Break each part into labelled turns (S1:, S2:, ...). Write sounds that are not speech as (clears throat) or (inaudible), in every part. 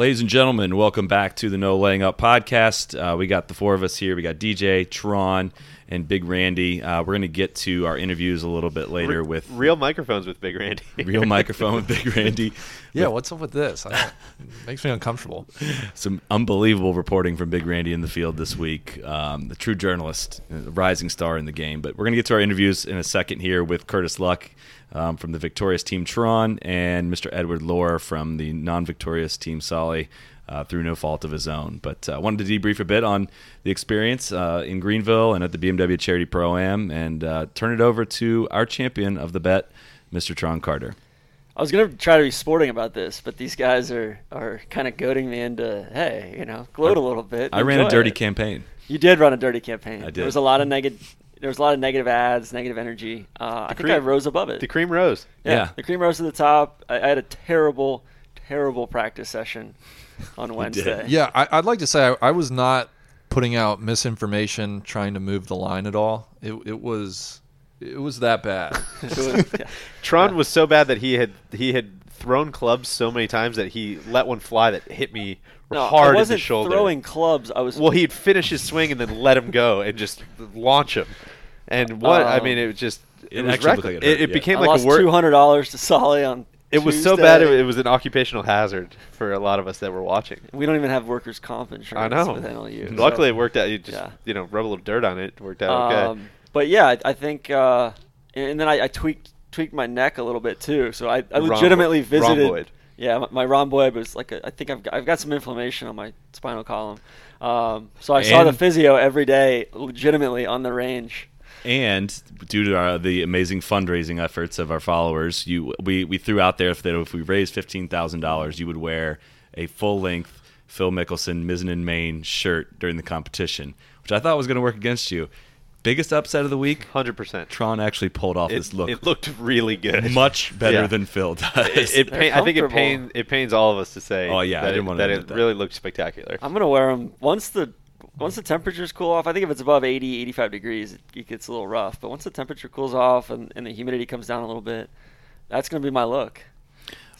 S1: Ladies and gentlemen, welcome back to the No Laying Up podcast. Uh, we got the four of us here. We got DJ, Tron, and Big Randy. Uh, we're going to get to our interviews a little bit later with
S2: real microphones with Big Randy. (laughs)
S1: real microphone with Big Randy. (laughs)
S3: Yeah, what's up with this? I makes me uncomfortable.
S1: Some unbelievable reporting from Big Randy in the field this week. Um, the true journalist, a rising star in the game. But we're going to get to our interviews in a second here with Curtis Luck um, from the victorious team Tron and Mr. Edward Loar from the non-victorious team Soly. Uh, through no fault of his own, but I uh, wanted to debrief a bit on the experience uh, in Greenville and at the BMW Charity Pro Am, and uh, turn it over to our champion of the bet, Mr. Tron Carter.
S4: I was gonna try to be sporting about this, but these guys are are kind of goading me into hey, you know, gloat a little bit.
S1: I ran a dirty
S4: it.
S1: campaign.
S4: You did run a dirty campaign.
S1: I did.
S4: There was a lot of negative. There was a lot of negative ads, negative energy. Uh, I think
S2: cream-
S4: I rose above it.
S2: The cream rose.
S4: yeah,
S1: yeah.
S4: the cream rose to the top. I, I had a terrible, terrible practice session on Wednesday.
S3: Yeah, I, I'd like to say I, I was not putting out misinformation, trying to move the line at all. It, it was it was that bad. (laughs)
S4: It was- yeah. (laughs)
S2: Tron was so bad that he had he had thrown clubs so many times that he let one fly that hit me
S4: No,
S2: hard
S4: I
S2: in the
S4: wasn't
S2: shoulder.
S4: throwing clubs. I was
S2: Well, he'd finish his swing and then let him go and just launch him. And what I
S4: Um,
S2: mean, it was just it,
S1: It
S2: was
S1: actually
S2: reckless.
S1: like it
S2: it,
S1: hurt,
S2: it
S1: yeah.
S2: became
S4: I
S2: like
S4: lost
S2: a word.
S4: two hundred dollars to Soly on.
S2: It was so bad. It, it was an occupational hazard for a lot of us that were watching.
S4: We don't even have workers' comp insurance.
S2: I
S4: insurance
S2: know.
S4: with NLU.
S2: Luckily,
S4: so-
S2: it worked out. You just
S4: Yeah.
S2: you know rub a little dirt on it. It worked out okay.
S4: Um, but yeah, I, I think, uh, and then I, I tweaked tweaked my neck a little bit too. So I, I
S2: Rhombo-
S4: legitimately visited.
S2: rhomboid.
S4: Yeah, my, my rhomboid was like a, I think I've got, I've got some inflammation on my spinal column. Um, so I saw the physio every day, legitimately on the range.
S1: And due to our, the amazing fundraising efforts of our followers, you we, we threw out there that if we raised fifteen thousand dollars, you would wear a full length Phil Mickelson Mizzen and Main shirt during the competition, which I thought was going to work against you. Biggest upset of the week:
S2: Hundred percent.
S1: Tron actually pulled off
S2: It,
S1: this look
S2: it looked really good.
S1: much better
S2: Yeah.
S1: than Phil does.
S2: It, it pain, I think it pains it pains all of us to say.
S1: Oh, yeah, I
S2: that
S1: didn't
S2: it,
S1: wanna
S2: that it
S1: that.
S2: really looked spectacular.
S4: I'm gonna wear them once the once the temperatures cool off. I think if it's above 80, 85 degrees, it, it gets a little rough. But once the temperature cools off and, and the humidity comes down a little bit, that's gonna be my look.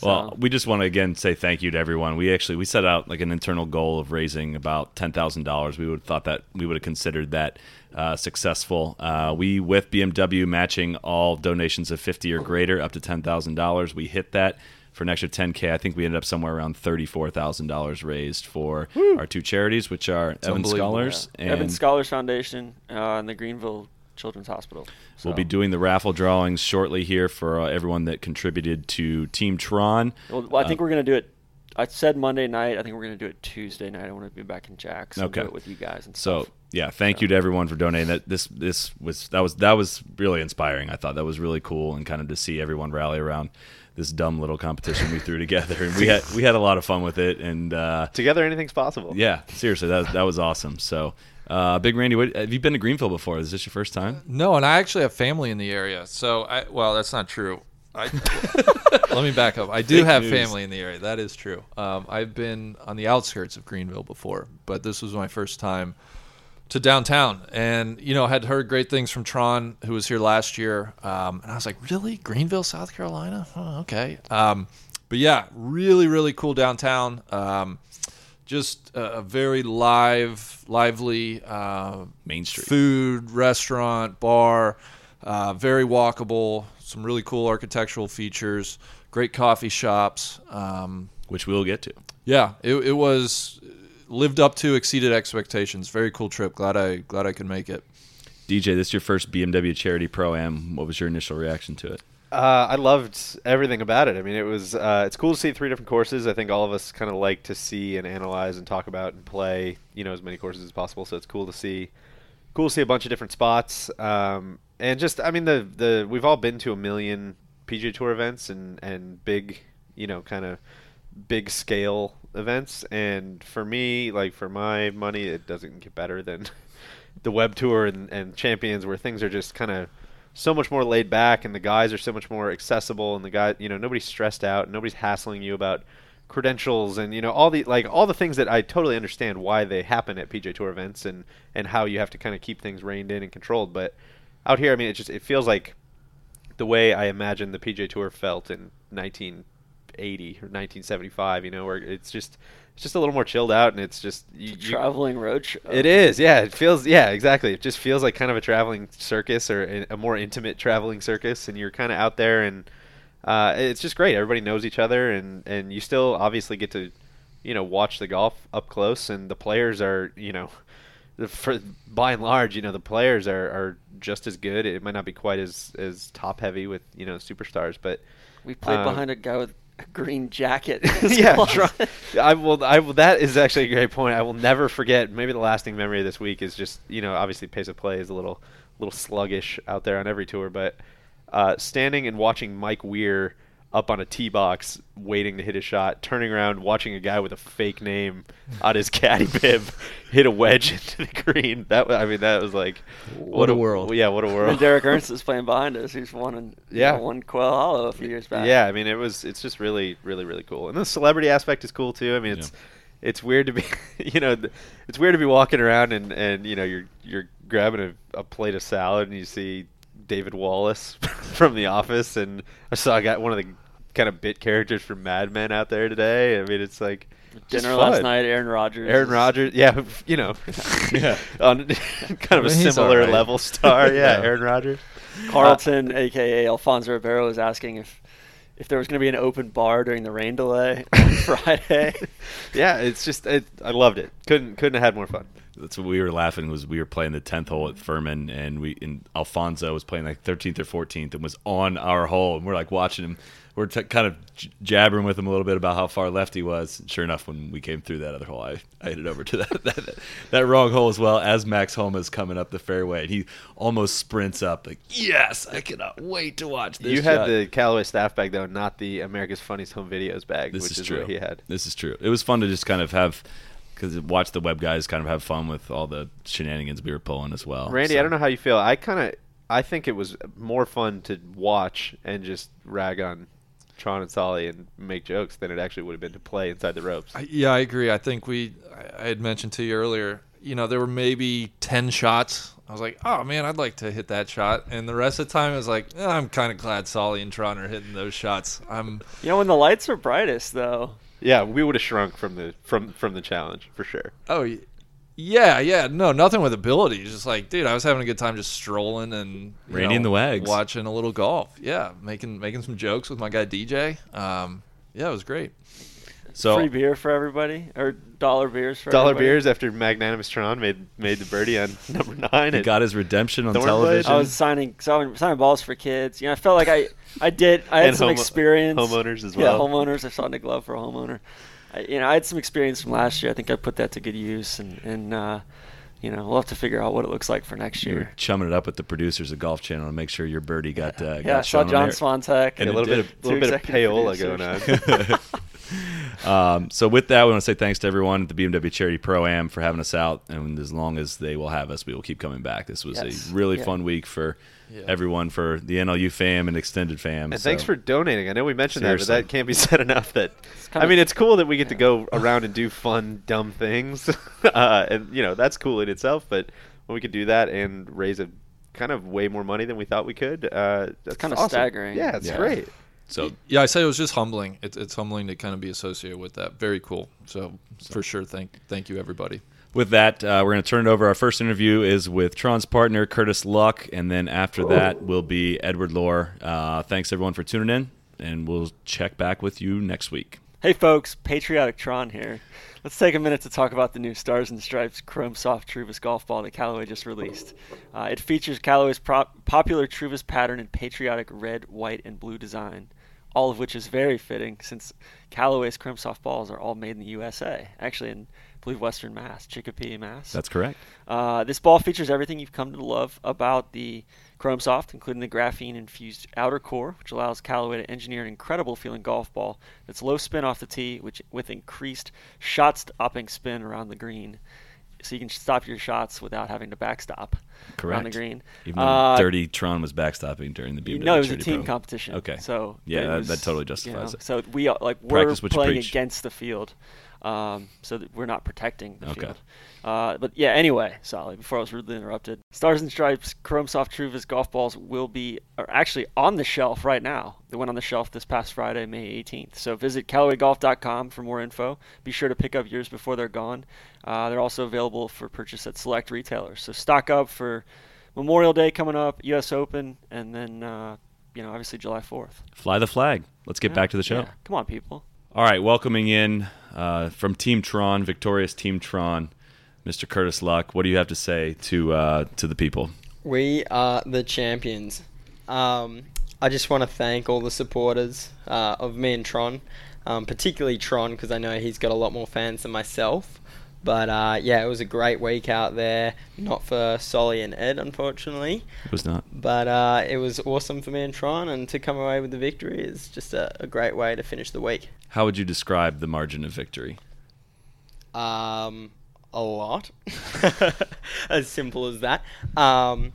S1: Well, we just want to again say thank you to everyone. We actually we set out like an internal goal of raising about ten thousand dollars. We would have thought that we would have considered that uh, successful. Uh, we with BMW matching all donations of fifty or greater up to ten thousand dollars. We hit that for an extra ten k. I think we ended up somewhere around thirty four thousand dollars raised for our two charities, which are Evan
S3: unbelievable.
S1: Scholars and
S4: Evans Scholars Foundation uh, and the Greenville Children's Hospital.
S1: We'll be doing the raffle drawings shortly here for uh, everyone that contributed to Team Tron.
S4: Well, well, I
S1: Uh,
S4: think we're gonna do it. I said Monday night. I think we're gonna do it Tuesday night. I want to be back in Jack's. and
S1: Okay.
S4: Do it with you guys and
S1: So
S4: stuff.
S1: Yeah, thank you to everyone for donating. That this this was that was that was really inspiring. I thought that was really cool and kind of to see everyone rally around this dumb little competition we threw together, and we had we had a lot of fun with it. And uh,
S2: Together, anything's possible.
S1: yeah, seriously, that that was awesome. So. Uh, Big Randy, what, have you been to Greenville before? Is this your first time?
S3: no, and I actually have family in the area. So I well, that's not true. I, (laughs) let me back up. I do
S1: Fake
S3: have
S1: news.
S3: family in the area. That is true. Um, I've been on the outskirts of Greenville before, but this was my first time to downtown. And you know, had heard great things from Tron, who was here last year. Um, and I was like, really, Greenville, South Carolina? Oh, okay. Um, but yeah, really, really cool downtown. Um, just a, a very live, lively uh,
S1: Main Street.
S3: food, restaurant, bar, uh, very walkable. Some really cool architectural features. Great coffee shops. Um,
S1: Which we'll get to.
S3: yeah, it, it was lived up to, exceeded expectations. Very cool trip. Glad I glad I could make it.
S1: DJ, this is your first BMW Charity Pro Am. What was your initial reaction to it?
S2: Uh, I loved everything about it. I mean, it was uh, it's cool to see three different courses. I think all of us kind of like to see and analyze and talk about and play, you know, as many courses as possible. So it's cool to see, cool to see a bunch of different spots. Um, and just, I mean, the the we've all been to a million PGA Tour events and and big, you know, kind of big scale events. And for me, like for my money, it doesn't get better than (laughs) the Web Tour and, and Champions, where things are just kind of so much more laid back, and the guys are so much more accessible, and the guy, you know, nobody's stressed out, nobody's hassling you about credentials and you know all the like all the things that I totally understand why they happen at PGA Tour events and and how you have to kind of keep things reined in and controlled. But out here, I mean, it just it feels like the way I imagine the PGA Tour felt in 1980 or 1975. You know, where it's just it's just a little more chilled out and it's just you, you,
S4: Traveling road show.
S2: it is, yeah. It feels, yeah, exactly. It just feels like kind of a traveling circus or a, more intimate traveling circus, and you're kind of out there, and uh, it's just great. Everybody knows each other, and and you still obviously get to, you know, watch the golf up close, and the players are, you know, for by and large, you know, the players are, are just as good. It might not be quite as as top heavy with you know superstars, but
S4: We played
S2: um,
S4: behind a guy with (laughs) green jacket. (laughs)
S2: yeah, try, (laughs) I will. I will. That is actually a great point. I will never forget. Maybe the lasting memory of this week is just you know obviously pace of play is a little little sluggish out there on every tour, but uh, standing and watching Mike Weir up on a tee box waiting to hit a shot, turning around, watching a guy with a fake name (laughs) on his caddy bib (laughs) hit a wedge (laughs) into the green. That wa- I mean that was like
S3: What a world.
S2: Yeah, what a world.
S4: and Derek Ernst is playing behind us. He's won in,
S2: Yeah.
S4: yeah. won Quail Hollow a few years back.
S2: Yeah, I mean it was it's just really really really cool. And the celebrity aspect is cool too. I mean it's it's weird to be you know it's weird to be walking around and and you know you're you're grabbing a, a plate of salad and you see David Wallace (laughs) from The Office and I saw I got one of the kind of bit characters from Mad Men out there today. I mean it's like just
S4: Dinner last
S2: fun.
S4: night, Aaron Rodgers.
S2: Aaron
S4: is-
S2: Rodgers, yeah, (laughs) you know, (laughs)
S1: Yeah.
S2: on kind of a
S3: I mean, he's
S2: similar
S3: alright.
S2: level star, yeah,
S1: Yeah.
S2: Aaron Rodgers.
S4: Carlton, aka Alfonso Ribeiro, was asking if if there was going to be an open bar during the rain delay on Friday.
S2: yeah, it's just it, I loved it. Couldn't couldn't have had more fun.
S1: That's what we were laughing was we were playing the tenth hole at Furman and we and Alfonso was playing like thirteenth or fourteenth and was on our hole and we're like watching him. We're t- kind of j- jabbering with him a little bit about how far left he was. Sure enough, when we came through that other hole, I, I hit it over to (laughs) that, that that wrong hole as well as Max Homa is coming up the fairway and he almost sprints up like yes, I cannot wait to watch this.
S2: you had
S1: shot."
S2: the Callaway staff bag though, not the America's Funniest Home Videos bag,
S1: This
S2: which
S1: is,
S2: is,
S1: true.
S2: what he had.
S1: This is true. It was fun to just kind of have because watch the web guys kind of have fun with all the shenanigans we were pulling as well.
S2: Randy,
S1: So-
S2: I don't know how you feel. I kind of I think it was more fun to watch and just rag on Tron and Soly and make jokes than it actually would have been to play inside the ropes.
S3: I- Yeah, I agree. I think we, I I had mentioned to you earlier, you know, there were maybe 10 shots. I was like, oh man, I'd like to hit that shot. And the rest of the time, I was like, eh, I'm kind of glad Soly and Tron are hitting those shots. I'm,
S4: you know, when the lights are brightest, though,
S2: Yeah, we would have shrunk from the from from the challenge for sure.
S3: oh, yeah, yeah. No, nothing with ability. Just like, dude, I was having a good time just strolling and you
S1: Randy
S3: know,
S1: the Wags.
S3: watching a little golf. Yeah, making making some jokes with my guy DJ. Um, yeah, it was great.
S1: So
S4: free beer for everybody or dollar beers for
S2: Dollar
S4: everybody.
S2: beers after Magnanimous Tron made made the birdie on (laughs) number nine.
S1: he got his redemption on
S2: Thornblade?
S1: television.
S4: I was signing signing, signing balls for kids. You know, I felt like I I did. I had
S2: And
S4: some
S2: homo-
S4: experience.
S2: homeowners as well.
S4: Yeah, homeowners. I saw Nick Love for a homeowner. I, you know, I had some experience from last year. I think I put that to good use, and and uh, you know, we'll have to figure out what it looks like for next
S1: you were
S4: year.
S1: chumming it up with the producers of Golf Channel to make sure your birdie got uh,
S4: yeah,
S1: got
S4: I saw
S1: shown
S4: John
S1: there.
S4: Swantek.
S1: And
S2: a little bit
S1: did.
S2: of little bit of
S4: executive
S2: payola
S4: producers.
S2: going on. (laughs) (laughs)
S1: Um, so with that, we want to say thanks to everyone at the BMW Charity Pro Am for having us out, and as long as they will have us, we will keep coming back. This was
S4: Yes.
S1: a really
S4: Yeah.
S1: fun week for
S3: Yeah.
S1: everyone, for the NLU fam and extended fam.
S2: And
S1: so-
S2: thanks for donating. I know we mentioned that, but that can't be (laughs) said enough. That I mean, it's cool that we get to go around and do fun, dumb things, (laughs) uh, and you know that's cool in itself. But when we could do that and raise a kind of way more money than we thought we could, uh, that's
S4: kinda
S2: awesome.
S4: staggering.
S2: Yeah, it's
S1: Yeah.
S2: great.
S1: So
S3: Yeah, I say it was just humbling. It's it's humbling to kind of be associated with that. Very cool. So, for sure, thank thank you everybody.
S1: with that, uh, we're going to turn it over. Our first interview is with Tron's partner Curtis Luck, and then after that will be Edward Loar. Uh, thanks everyone for tuning in, and we'll check back with you next week.
S4: Hey folks, Patriotic Tron here. Let's take a minute to talk about the new Stars and Stripes Chrome Soft Truvis golf ball that Callaway just released. Uh, it features Callaway's prop- popular Truvis pattern in patriotic red, white, and blue design. All of which is very fitting since Callaway's Chrome Soft balls are all made in the USA. Actually, in I believe Western Mass, Chicopee, Mass.
S1: That's correct.
S4: Uh, this ball features everything you've come to love about the Chrome Soft, including the graphene infused outer core, which allows Callaway to engineer an incredible feeling golf ball that's low spin off the tee, which with increased shot stopping spin around the green. So you can stop your shots without having to backstop
S1: Correct.
S4: on the green.
S1: Even though
S4: Uh,
S1: Dirty Tron was backstopping during the BMW
S4: no, it was a team competition.
S1: Okay.
S4: So
S1: Yeah, that-
S4: was,
S1: that totally
S4: you
S1: justifies
S4: know,
S1: it.
S4: So we are like we're
S1: Practice
S4: playing
S1: preach.
S4: against the field, um, so that we're not protecting the
S1: Okay.
S4: field. Uh, but yeah, anyway, Soly. Before I was rudely interrupted, Stars and Stripes Chrome Soft Truvis golf balls will be are actually on the shelf right now. They went on the shelf this past Friday, May 18th. So visit CallawayGolf.com for more info. Be sure to pick up yours before they're gone. Uh, they're also available for purchase at select retailers. So stock up for Memorial Day coming up, U.S. Open, and then uh, you know obviously July 4th.
S1: Fly the flag. Let's get
S4: Yeah,
S1: back to the show.
S4: yeah. Come on, people.
S1: All right, welcoming in uh, from Team Tron, victorious Team Tron, Mr. Curtis Luck. What do you have to say to uh, to the people?
S5: We are the champions. Um, I just want to thank all the supporters uh, of me and Tron, um, particularly Tron, because I know he's got a lot more fans than myself. But uh, yeah, it was a great week out there. Not for Soly and Ed, unfortunately.
S1: It was not.
S5: But uh, it was awesome for me and Tron, and to come away with the victory is just a, a great way to finish the week.
S1: How would you describe the margin of victory?
S5: Um, a lot. (laughs) as simple as that. Um,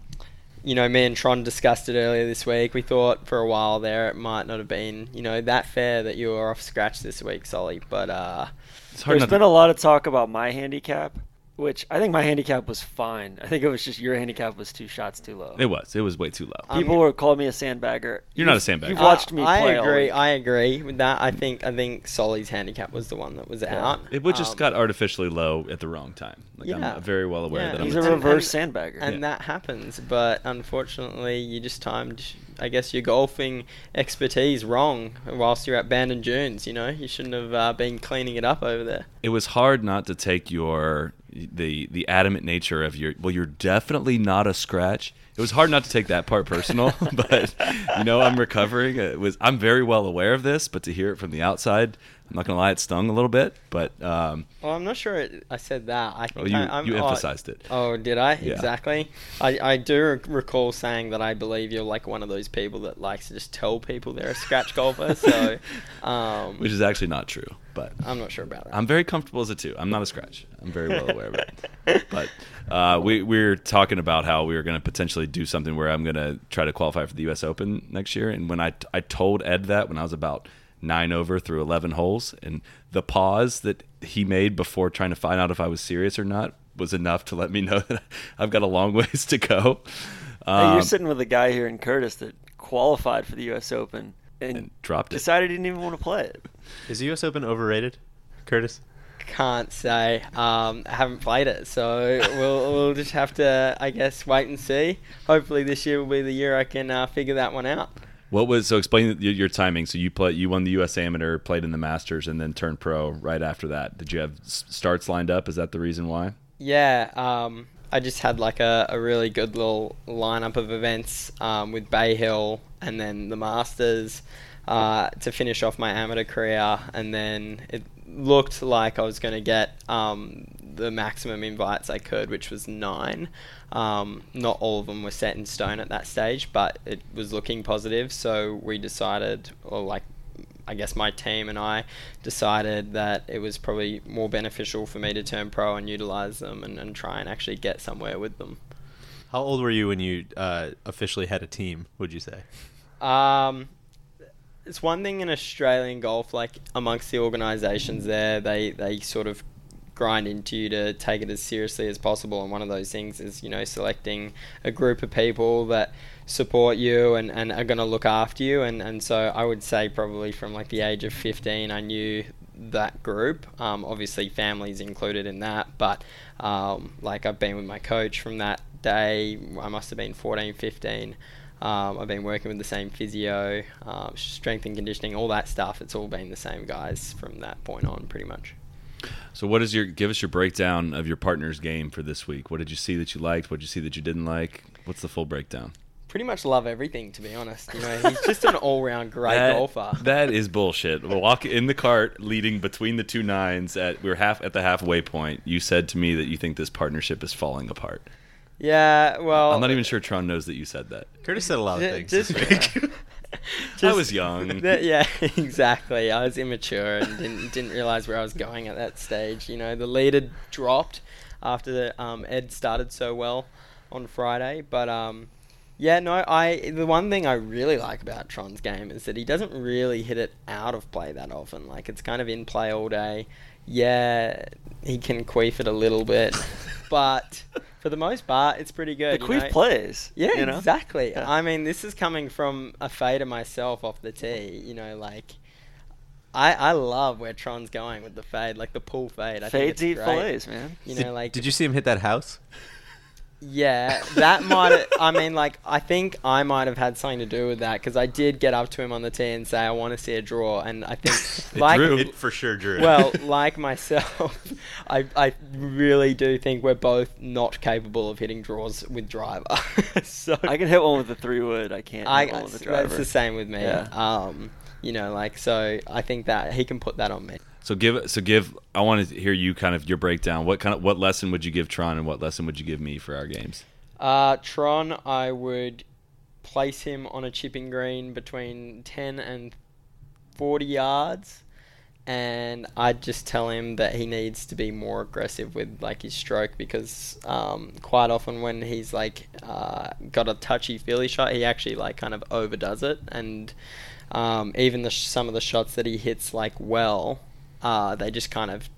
S5: you know, me and Tron discussed it earlier this week. We thought for a while there it might not have been, you know, that fair that you were off scratch this week, Soly. But uh,
S1: It's hard
S4: There's
S1: not
S4: been
S1: to,
S4: a lot of talk about my handicap, which I think my handicap was fine. I think it was just your handicap was two shots too low.
S1: It was. It was way too low.
S4: People were calling me a sandbagger.
S1: You're not a sandbagger.
S4: You've watched
S5: I-
S4: me
S5: I
S4: play. all
S5: agree.
S4: week.
S5: I agree with that. I think I think Soly's handicap was the one that was out.
S1: It would just
S5: Um,
S1: got artificially low at the wrong time. Like
S5: Yeah.
S1: I'm very well aware
S5: Yeah.
S1: that I'm
S4: He's
S1: a
S4: a
S1: team-
S4: reverse sandbagger.
S5: and that happens. But unfortunately, you just timed, I guess, your golfing expertise wrong whilst you're at Bandon Dunes. You know, you shouldn't have uh, been cleaning it up over there.
S1: it was hard not to take your the the adamant nature of your well you're definitely not a scratch it was hard not to take that part personal (laughs) but you know i'm recovering it was i'm very well aware of this but to hear it from the outside i'm not gonna lie it stung a little bit but um
S5: Well, I'm not sure it, I said that. I think
S1: well, you,
S5: I, I'm,
S1: you
S5: oh,
S1: emphasized it
S5: Oh, did I?
S1: Yeah.
S5: Exactly. I, I do recall saying that I believe you're like one of those people that likes to just tell people they're a scratch golfer. So, (laughs) um,
S1: which is actually not true but
S5: I'm not sure about that.
S1: I'm very comfortable as a two. I'm not a scratch. I'm very well aware of it. (laughs) But uh, we we're talking about how we were going to potentially do something where I'm going to try to qualify for the U.S. Open next year. And when I I told Ed that when I was about nine over through 11 holes, and the pause that he made before trying to find out if I was serious or not was enough to let me know (laughs) that I've got a long ways to go.
S4: Hey,
S1: Um,
S4: you're sitting with a guy here in Curtis that qualified for the U.S. Open and,
S1: and dropped it.
S4: decided he didn't even want to play it.
S6: Is the U.S. Open overrated, Curtis?
S5: Can't say. Um, I haven't played it, so we'll we'll just have to, I guess, wait and see. Hopefully, this year will be the year I can uh, figure that one out.
S1: What was so? Explain your, your timing. So you play, you won the U.S. Amateur, played in the Masters, and then turned pro right after that. Did you have starts lined up? Is that the reason why?
S5: Yeah, um, I just had like a, a really good little lineup of events um, with Bay Hill and then the Masters uh, to finish off my amateur career, and then it looked like I was going to get um, the maximum invites I could, which was nine. Um, not all of them were set in stone at that stage, but it was looking positive. So we decided, or like I guess my team and I decided that it was probably more beneficial for me to turn pro and utilize them and, and try and actually get somewhere with them.
S6: How old were you when you uh, officially had a team? Would you say?
S5: Um, it's one thing in Australian golf, like amongst the organisations there, they, they sort of grind into you to take it as seriously as possible. And one of those things is, you know, selecting a group of people that support you and, and are going to look after you. And, and so I would say probably from like the age of 15, I knew that group. Um, obviously, families included in that, but um, like I've been with my coach from that day. I must have been 14, 15. Um, I've been working with the same physio, um, strength and conditioning, all that stuff. It's all been the same guys from that point on, pretty much.
S1: So, what is your give us your breakdown of your partner's game for this week? What did you see that you liked? What did you see that you didn't like? What's the full breakdown?
S5: pretty much love everything, to be honest. You know, he's just an all-round great
S1: That-
S5: golfer. (laughs)
S1: That is bullshit. We'll walk in the cart leading between the two nines at we're half at the halfway point. You said to me that you think this partnership is falling apart.
S5: Yeah, well,
S1: I'm not even sure Tron knows that you said that.
S6: Curtis said a lot of
S5: Ju-
S6: things.
S5: just-
S6: this week. (laughs)
S1: I was young. (laughs)
S5: That- yeah, (laughs) exactly. I was immature and didn't didn't realize where I was going at that stage. You know, the lead had dropped after the, um, Ed started so well on Friday, but um, yeah, no, I the one thing I really like about Tron's game is that he doesn't really hit it out of play that often. Like it's kind of in play all day. Yeah, he can queef it a little bit, but for the most part, it's pretty good.
S4: The
S5: you
S4: queef
S5: know?
S4: plays.
S5: Yeah,
S4: you know?
S5: exactly.
S4: Yeah.
S5: I mean, this is coming from a fader myself off the tee. You know, like I I love where Tron's going with the fade, like the pull fade. I think
S4: Fades
S5: it's
S4: eat
S5: great.
S4: fillets, man.
S5: You know, like
S6: did you see him hit that house?
S5: Yeah, that might. I mean, like I think I might have had something to do with that because I did get up to him on the tee and say I want to see a draw, and I think (laughs)
S6: It
S5: like
S6: drew. It for sure drew.
S5: well, (laughs) like myself, I I really do think we're both not capable of hitting draws with driver. (laughs) so
S4: I can hit one with the three wood. I can't
S5: I
S4: hit one with the
S5: that's the same with me.
S4: Yeah.
S5: Um, you know, like so. I think that he can put that on me.
S1: So give so give. I want to hear you kind of your breakdown. What kind of what lesson would you give Tron, and what lesson would you give me for our games?
S5: Uh, Tron, I would place him on a chipping green between ten and forty yards, and I'd just tell him that he needs to be more aggressive with like his stroke because um, quite often when he's like uh, got a touchy feely shot, he actually like kind of overdoes it, and um, even the some of the shots that he hits like well, uh, they just kind of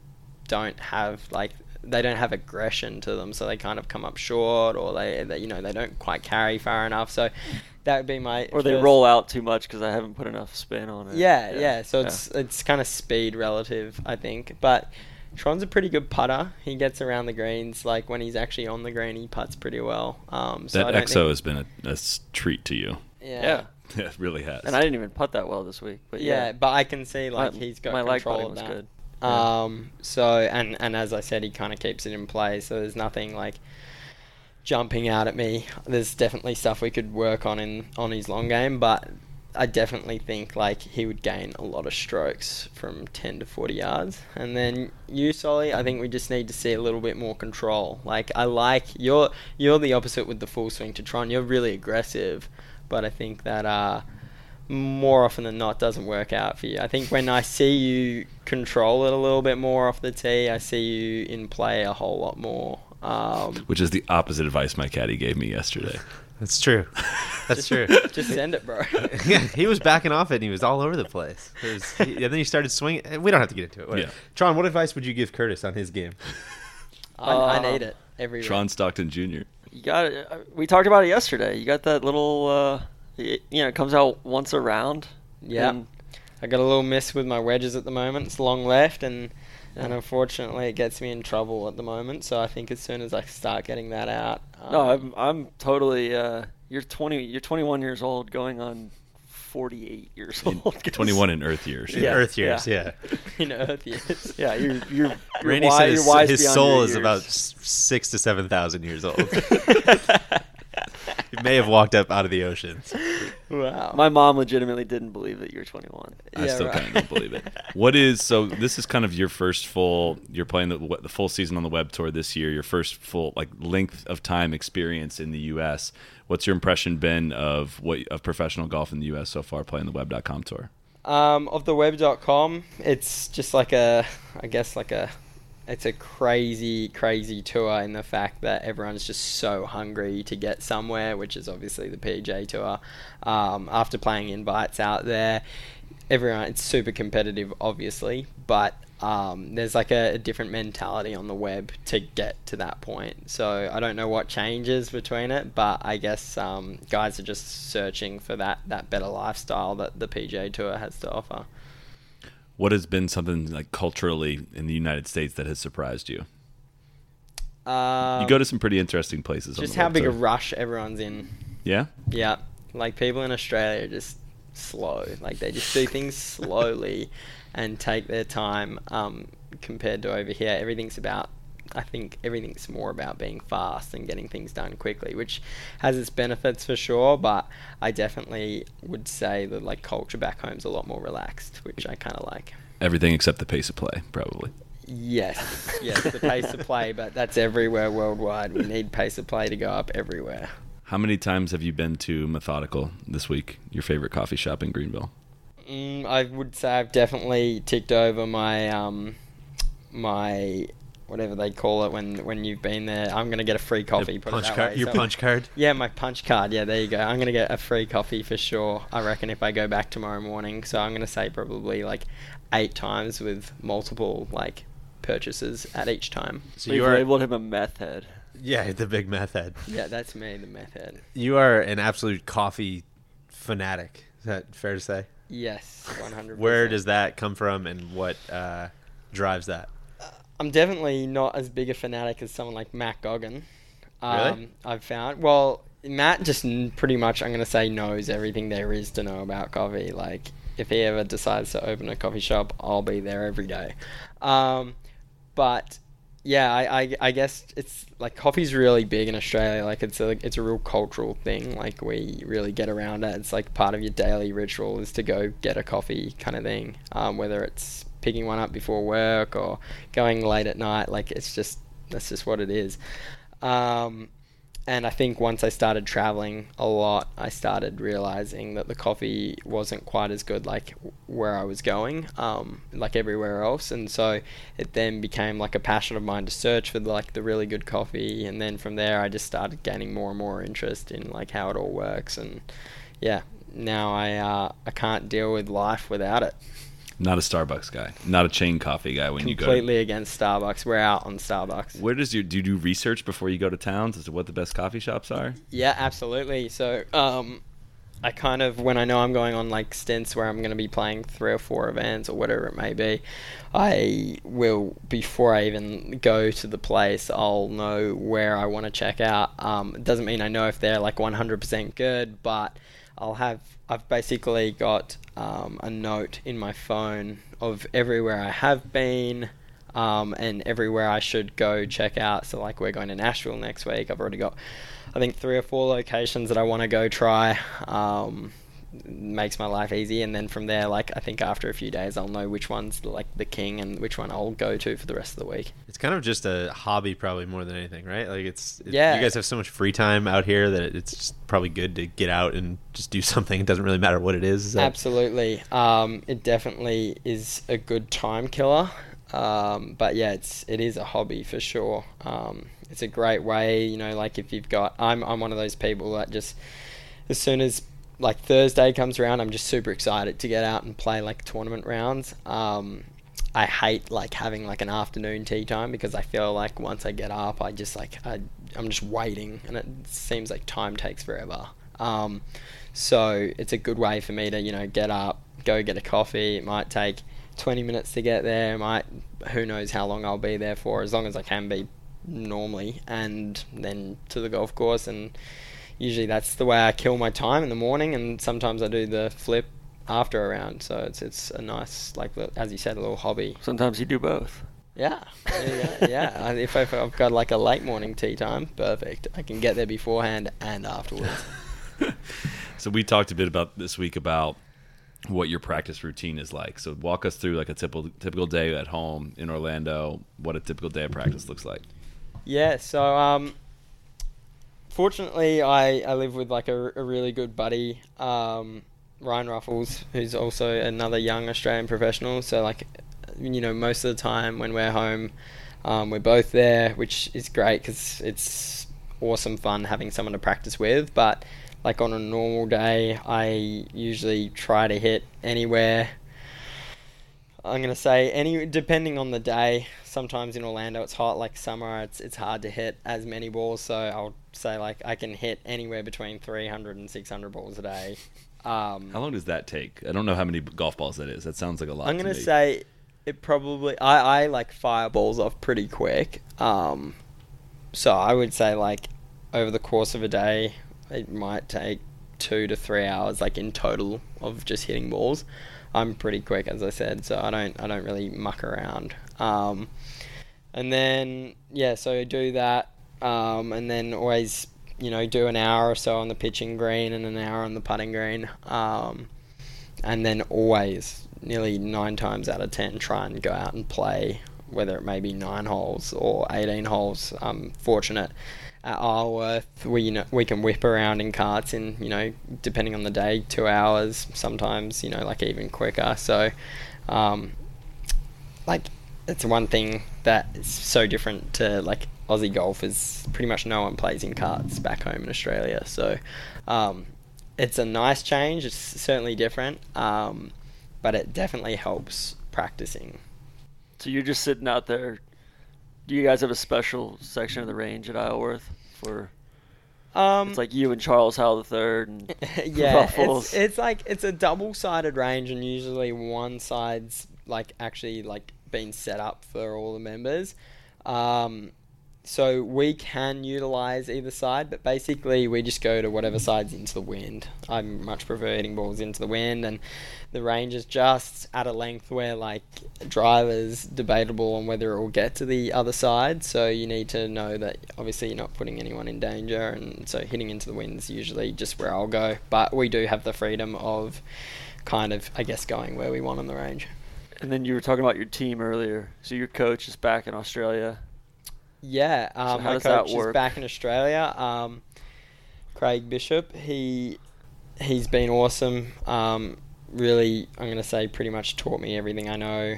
S5: don't have like they don't have aggression to them, so they kind of come up short, or they, they you know they don't quite carry far enough. So that would be my
S4: or they
S5: first-
S4: roll out too much because I haven't put enough spin on it.
S5: yeah, yeah. So it's it's kind of speed relative, I think. But Tron's a pretty good putter. He gets around the greens. Like when he's actually on the green, he puts pretty well. Um, so
S1: that
S5: don't
S1: EXO
S5: think-
S1: has been a treat to you.
S5: yeah.
S4: yeah. (laughs)
S1: Yeah, it really has.
S4: And I didn't even putt that well this week. But
S5: yeah,
S4: yeah,
S5: but I can see like
S4: My-
S5: he's got
S4: my leg
S5: control
S4: putting
S5: of
S4: was
S5: that.
S4: good. Yeah.
S5: Um, so and and as I said, he kind of keeps it in play. So there's nothing like jumping out at me. There's definitely stuff we could work on in on his long game, but I definitely think like he would gain a lot of strokes from 10 to 40 yards. And then you, Soly, I think we just need to see a little bit more control. Like I like you're you're the opposite with the full swing to Tron. You're really aggressive, but I think that uh more often than not doesn't work out for you. I think when I see you control it a little bit more off the tee, I see you in play a whole lot more. Um,
S1: which is the opposite advice my caddy gave me yesterday. (laughs)
S6: That's true. That's true. (laughs)
S5: just send it, bro. (laughs)
S6: yeah, he was backing off it and he was all over the place. It was- he- and then he started swinging. We don't have to get into it. Whatever.
S1: Yeah.
S6: Tron, what advice would you give Curtis on his game?
S5: I, I
S4: Uh,
S5: need it every
S1: Tron Stockton Jr.
S4: you got it. uh, We talked about it yesterday. You got that little, uh, it, you know, it comes out once a round.
S5: Yeah. I got a little miss with my wedges at the moment. It's long left, and and unfortunately, it gets me in trouble at the moment. So I think as soon as I start getting that out,
S4: No,
S5: um,
S4: I'm I'm totally. Uh, you're 20. You're 21 years old, going on 48 years
S1: In-
S4: old.
S1: 21 in Earth years.
S4: Yeah.
S6: Earth years, yeah. (laughs)
S5: in Earth years.
S4: Yeah, you're you're. you're
S6: Randy
S4: wi-
S6: said
S4: you're
S6: his,
S4: wise
S6: his soul is
S4: years.
S6: about s- six to seven thousand years old. (laughs) (laughs) (laughs) he may have walked up out of the oceans.
S5: Wow.
S4: My mom legitimately didn't believe that you're 21.
S1: I
S5: Yeah,
S1: still
S5: right.
S1: kind of don't believe it. (laughs) What is so? This is kind of your first full. You're playing the the full season on the web tour this year. Your first full like length of time experience in the U.S. What's your impression been of what of professional golf in the U.S. so far playing the web.com tour?
S5: Um, of the web.com, it's just like a, I guess like a, it's a crazy, crazy tour in the fact that everyone's just so hungry to get somewhere, which is obviously the PGA tour. Um, after playing invites out there, everyone, it's super competitive, obviously, but um, there's like a, a different mentality on the web to get to that point. So I don't know what changes between it, but I guess um, guys are just searching for that, that better lifestyle that the PGA Tour has to offer.
S1: What has been something like culturally in the United States that has surprised you?
S5: Um,
S1: you go to some pretty interesting places.
S5: just how big a rush everyone's in.
S1: Yeah.
S5: Yeah, like people in Australia are just slow. Like they just do things (laughs) slowly and take their time. Um, compared to over here, everything's about I think everything's more about being fast and getting things done quickly, which has its benefits for sure. But I definitely would say that like culture back home's a lot more relaxed, which I kind of like.
S1: Everything except the pace of play, probably.
S5: Yes, yes, the pace of play, but that's everywhere worldwide. We need pace of play to go up everywhere.
S1: How many times have you been to Methodical this week? Your favorite coffee shop in Greenville?
S5: Mm, I would say I've definitely ticked over my um, my whatever they call it when when you've been there. I'm gonna get a free coffee. put
S6: punch card-
S5: way.
S6: your punch card?
S5: Yeah, my punch card. Yeah, there you go. I'm gonna get a free coffee for sure. I reckon if I go back tomorrow morning. So I'm gonna say probably like eight times with multiple like purchases at each time.
S6: So you are
S4: able to have a meth head.
S6: yeah the big meth head.
S5: Yeah, that's me, the meth head.
S6: You are an absolute coffee fanatic. Is that fair to say?
S5: Yes, 100.
S6: Where does that come from, and what uh, drives that?
S5: I'm definitely not as big a fanatic as someone like Matt Goggin. Um,
S6: Really?
S5: I've found. Well, Matt just pretty much, I'm going to say, knows everything there is to know about coffee. Like, if he ever decides to open a coffee shop, I'll be there every day. Um, but yeah, I, I, I guess it's like coffee's really big in Australia. Like it's a it's a real cultural thing. Like we really get around it. It's like part of your daily ritual is to go get a coffee kind of thing. Um, whether it's picking one up before work or going late at night. Like it's just that's just what it is. Um, and I think once I started traveling a lot, I started realizing that the coffee wasn't quite as good like where I was going, um, like everywhere else. And so it then became like a passion of mine to search for like the really good coffee. And then from there, I just started gaining more and more interest in like how it all works. And yeah, now I uh, I can't deal with life without it.
S1: Not a Starbucks guy. Not a chain coffee guy when you go. To,
S5: Completely against Starbucks. We're out on Starbucks.
S1: where does your do you do research before you go to towns as to what the best coffee shops are?
S5: Yeah, absolutely. So, um, I kind of when I know I'm going on like stints where I'm going to be playing three or four events or whatever it may be, I will before I even go to the place, I'll know where I want to check out. Um, it doesn't mean I know if they're like 100% good, but I'll have I've basically got um, a note in my phone of everywhere I have been. Um, and everywhere I should go check out. So, like, we're going to Nashville next week. I've already got, I think, three or four locations that I want to go try. Um, makes my life easy, and then from there, like, I think after a few days, I'll know which one's like the king and which one I'll go to for the rest of the week.
S6: It's kind of just a hobby, probably more than anything, right? Like it's, it-
S5: Yeah.
S6: You guys have so much free time out here that it's just probably good to get out and just do (laughs) something. It doesn't really matter what it is. is that-
S5: Absolutely. Um, it definitely is a good time killer. Um, but yeah, it's it is a hobby for sure. Um, it's a great way, you know, like if you've got I'm I'm one of those people that just as soon as like Thursday comes around, I'm just super excited to get out and play like tournament rounds. Um, I hate like having like an afternoon tea time because I feel like once I get up, I just like I, I'm just waiting, and it seems like time takes forever. Um, so it's a good way for me to you know get up, go get a coffee. It might take 20 minutes to get there. It might who knows how long I'll be there for, as long as I can be normally, and then to the golf course and usually that's the way I kill my time in the morning, and sometimes I do the flip after a round. So it's it's a nice like as you said a little hobby.
S4: Sometimes you do both.
S5: Yeah, yeah, yeah. (laughs) If, I, if I've got like a late morning tea time, perfect. I can get there beforehand and afterwards. (laughs)
S1: So we talked a bit about this week about what your practice routine is like. So walk us through like a typical typical day at home in Orlando. What a typical day of practice looks like.
S5: Yeah, so um, fortunately, I, I live with like a, a really good buddy, um, Ryan Ruffles, who's also another young Australian professional. So like, you know, most of the time when we're home, um, we're both there, which is great because it's awesome fun having someone to practice with. But like on a normal day, I usually try to hit anywhere. I'm gonna say any depending on the day. Sometimes in Orlando it's hot, like summer. It's it's hard to hit as many balls. So I'll say like I can hit anywhere between 300 and 600 balls a day. Um,
S1: How long does that take? I don't know how many golf balls that is. That sounds like a lot.
S5: I'm
S1: to
S5: gonna
S1: me.
S5: say it probably I, I like fire balls off pretty quick. Um, so I would say like over the course of a day, it might take two to three hours, like in total of just hitting balls. I'm pretty quick, as I said, so I don't I don't really muck around. Um, and then yeah, so do that, um, and then always you know do an hour or so on the pitching green and an hour on the putting green, um, and then always nearly nine times out of ten try and go out and play, whether it may be nine holes or eighteen holes. I'm fortunate at Isleworth, we you know we can whip around in carts in you know depending on the day, two hours sometimes you know like even quicker. So, um, like it's one thing that is so different to like Aussie golf is pretty much no one plays in carts back home in Australia. So, um, it's a nice change. It's certainly different, um, but it definitely helps practicing.
S4: So you're just sitting out there. Do you guys have a special section of the range at Isleworth for?
S5: Um,
S4: it's like you and Charles Howell III and (laughs)
S5: yeah, (laughs) it's, it's like it's a double-sided range, and usually one side's like actually like been set up for all the members. Um, so we can utilize either side, but basically we just go to whatever side's into the wind. I much prefer hitting balls into the wind, and the range is just at a length where like drivers debatable on whether it will get to the other side. So you need to know that obviously you're not putting anyone in danger, and so hitting into the wind is usually just where I'll go. But we do have the freedom of kind of I guess going where we want on the range.
S4: And then you were talking about your team earlier. So your coach is back in Australia.
S5: Yeah, um,
S4: how
S5: my
S4: does that
S5: coach is
S4: work?
S5: back in Australia. Um, Craig Bishop, he he's been awesome. Um, really, I'm gonna say pretty much taught me everything I know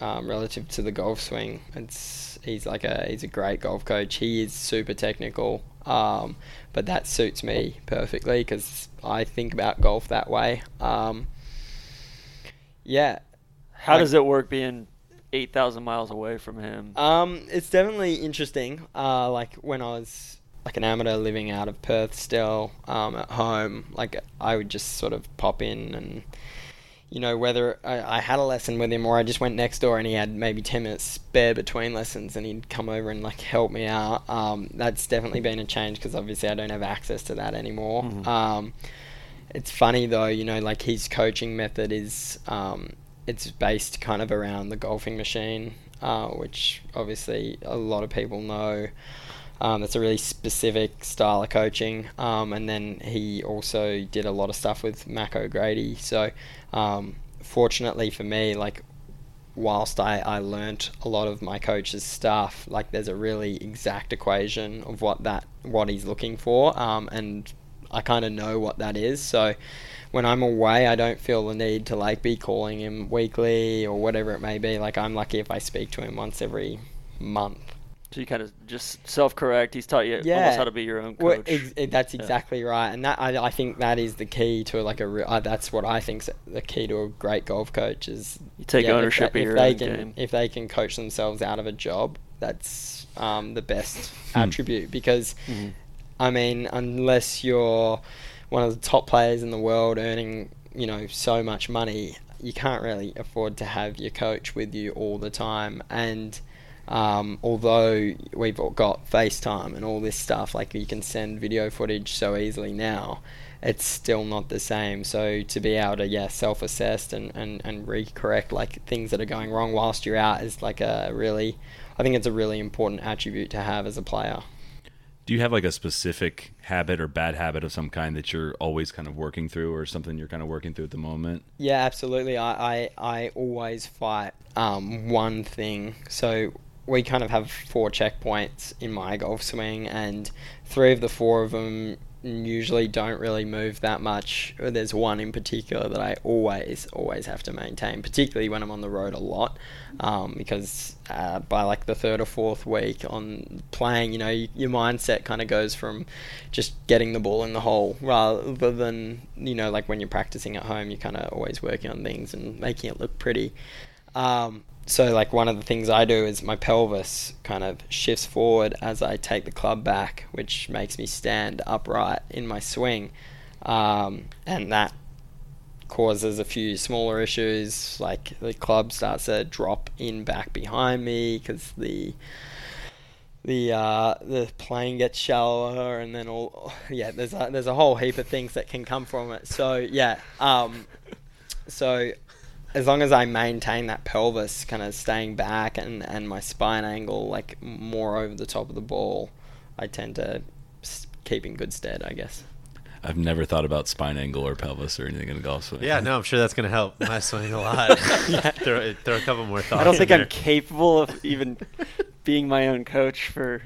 S5: um, relative to the golf swing. It's he's like a he's a great golf coach. He is super technical, um, but that suits me perfectly because I think about golf that way. Um, yeah,
S4: How
S5: Like-
S4: does it work being eight thousand miles away from him?
S5: Um, it's definitely interesting. Uh, like when I was like an amateur living out of Perth still, um, at home, like I would just sort of pop in and, you know, whether I, I had a lesson with him or I just went next door and he had maybe 10 minutes spare between lessons and he'd come over and like help me out. Um, that's definitely been a change because obviously I don't have access to that anymore.
S4: Mhm.
S5: Um, it's funny though, you know, like his coaching method is, um, it's based kind of around the golfing machine, uh, which obviously a lot of people know. Um, it's a really specific style of coaching. Um, and then he also did a lot of stuff with Mac O'Grady. So, um, fortunately for me, like, whilst I, I learnt a lot of my coach's stuff, like, there's a really exact equation of what that what he's looking for. Um, and I kind of know what that is. So, when I'm away, I don't feel the need to like be calling him weekly or whatever it may be. Like I'm lucky if I speak to him once every month.
S4: So you kind of just self-correct. He's taught you
S5: Yeah,
S4: almost how to be your own
S5: Well,
S4: coach.
S5: ex- eh, that's
S4: Yeah.
S5: exactly right, and that I, I think that is the key to like a. Re- uh, that's what I think the key to a great golf coach is
S4: You take
S5: if
S4: ownership
S5: they-
S4: of
S5: if
S4: your
S5: they
S4: own
S5: can,
S4: game.
S5: If they can coach themselves out of a job, that's um, the best
S4: Hmm.
S5: attribute because.
S4: Mhm.
S5: I mean, unless you're one of the top players in the world earning, you know, so much money, you can't really afford to have your coach with you all the time. And um, although we've got FaceTime and all this stuff, like you can send video footage so easily now, it's still not the same. So to be able to, yeah, self-assess and, and, and recorrect like things that are going wrong whilst you're out is like a really, I think it's a really important attribute to have as a player.
S1: Do you have like a specific habit or bad habit of some kind that you're always kind of working through, or something you're kind of working through at the moment?
S5: Yeah, absolutely. I, I, I always fight um, one thing. So we kind of have four checkpoints in my golf swing, and three of the four of them usually don't really move that much. There's one in particular that I always, always have to maintain, particularly when I'm on the road a lot, um, because uh, by like the third or fourth week on playing, you know, y- your mindset kind of goes from just getting the ball in the hole rather than, you know, like when you're practicing at home, you're kind of always working on things and making it look pretty. Um, so like one of the things I do is my pelvis kind of shifts forward as I take the club back, which makes me stand upright in my swing, um, and that causes a few smaller issues. Like the club starts to drop in back behind me because the the uh, the plane gets shallower, and then all yeah, there's a, there's a whole heap of things that can come from it. So yeah, um, so as long as I maintain that pelvis kind of staying back and, and my spine angle like more over the top of the ball, I tend to keep in good stead, I guess.
S1: I've never thought about spine angle or pelvis or anything in a golf swing.
S6: Yeah, no, I'm sure that's going to help my (laughs) swing a lot. throw, throw a couple more thoughts.
S4: I don't think
S6: in
S4: I'm
S6: there.
S4: capable of even being my own coach for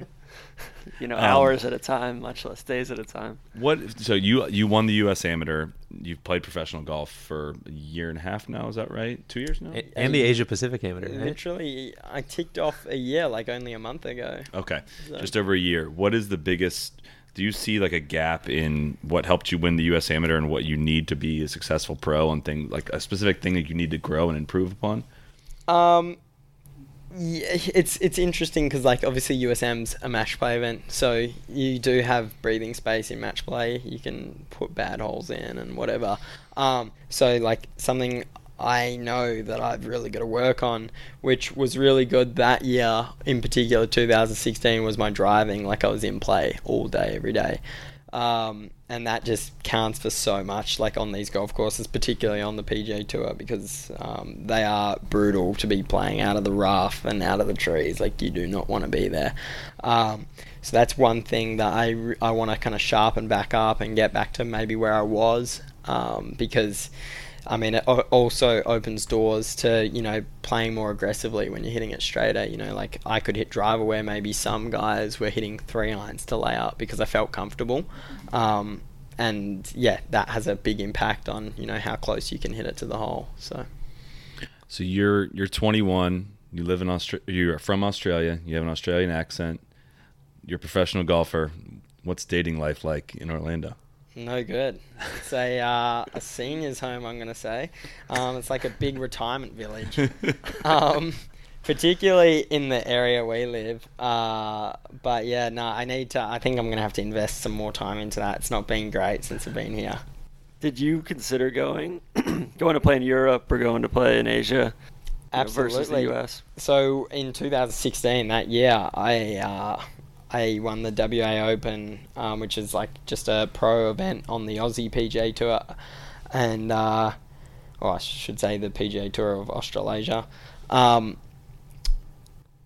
S4: you know
S1: Um,
S4: hours at a time, much less days at a time.
S1: What? So you you won the U.S. Amateur. You've played professional golf for a year and a half now. Is that right? Two years now.
S6: A- and the Asia Pacific Amateur. Right?
S5: Literally, I ticked off a year like only a month ago.
S1: Okay,
S5: So-
S1: just over a year. What is the biggest? Do you see like a gap in what helped you win the U.S. Amateur and what you need to be a successful pro and thing like a specific thing that you need to grow and improve upon?
S5: Um, yeah, it's it's interesting because like obviously USM's a match play event, so you do have breathing space in match play. You can put bad holes in and whatever. Um, so like something I know that I've really got to work on, which was really good that year in particular, 2016 was my driving. Like I was in play all day, every day. Um, and that just counts for so much, like on these golf courses, particularly on the PGA Tour, because um, they are brutal to be playing out of the rough and out of the trees. Like you do not want to be there. Um, so that's one thing that I, I want to kind of sharpen back up and get back to maybe where I was, um, because I mean, it also opens doors to you know playing more aggressively when you're hitting it straighter. You know, like I could hit driver where maybe some guys were hitting three irons to lay up because I felt comfortable, um, and yeah, that has a big impact on you know how close you can hit it to the hole. So
S1: So you're you're 21. You live in Australia. You're from Australia. You have an Australian accent. You're a professional golfer. What's dating life like in Orlando?
S5: no good. It's a uh, a seniors home. I'm gonna say, um, it's like a big retirement village. (laughs) um, particularly in the area we live. Uh, but yeah, no, I need to. I think I'm gonna have to invest some more time into that. It's not been great since I've been here.
S4: Did you consider going (clears throat) going to play in Europe or going to play in Asia you know, versus the
S5: Absolutely.
S4: US?
S5: So in 2016, that year, I uh, I won the WA Open, um, which is like just a pro event on the Aussie PGA Tour, and uh, or I should say the PGA Tour of Australasia. Um,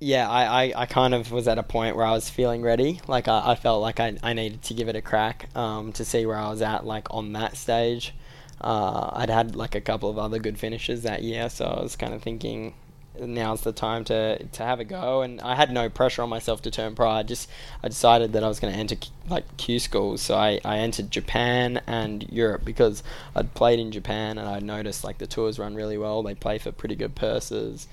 S5: yeah, I, I, I kind of was at a point where I was feeling ready. Like I, I felt like I, I needed to give it a crack um, to see where I was at like on that stage. Uh, I'd had like a couple of other good finishes that year, so I was kind of thinking now's the time to to have a go. And I had no pressure on myself to turn pro. I just I decided that I was going to enter like Q schools, so I, I entered Japan and Europe because I'd played in Japan and I noticed like the tours run really well. They play for pretty good purses.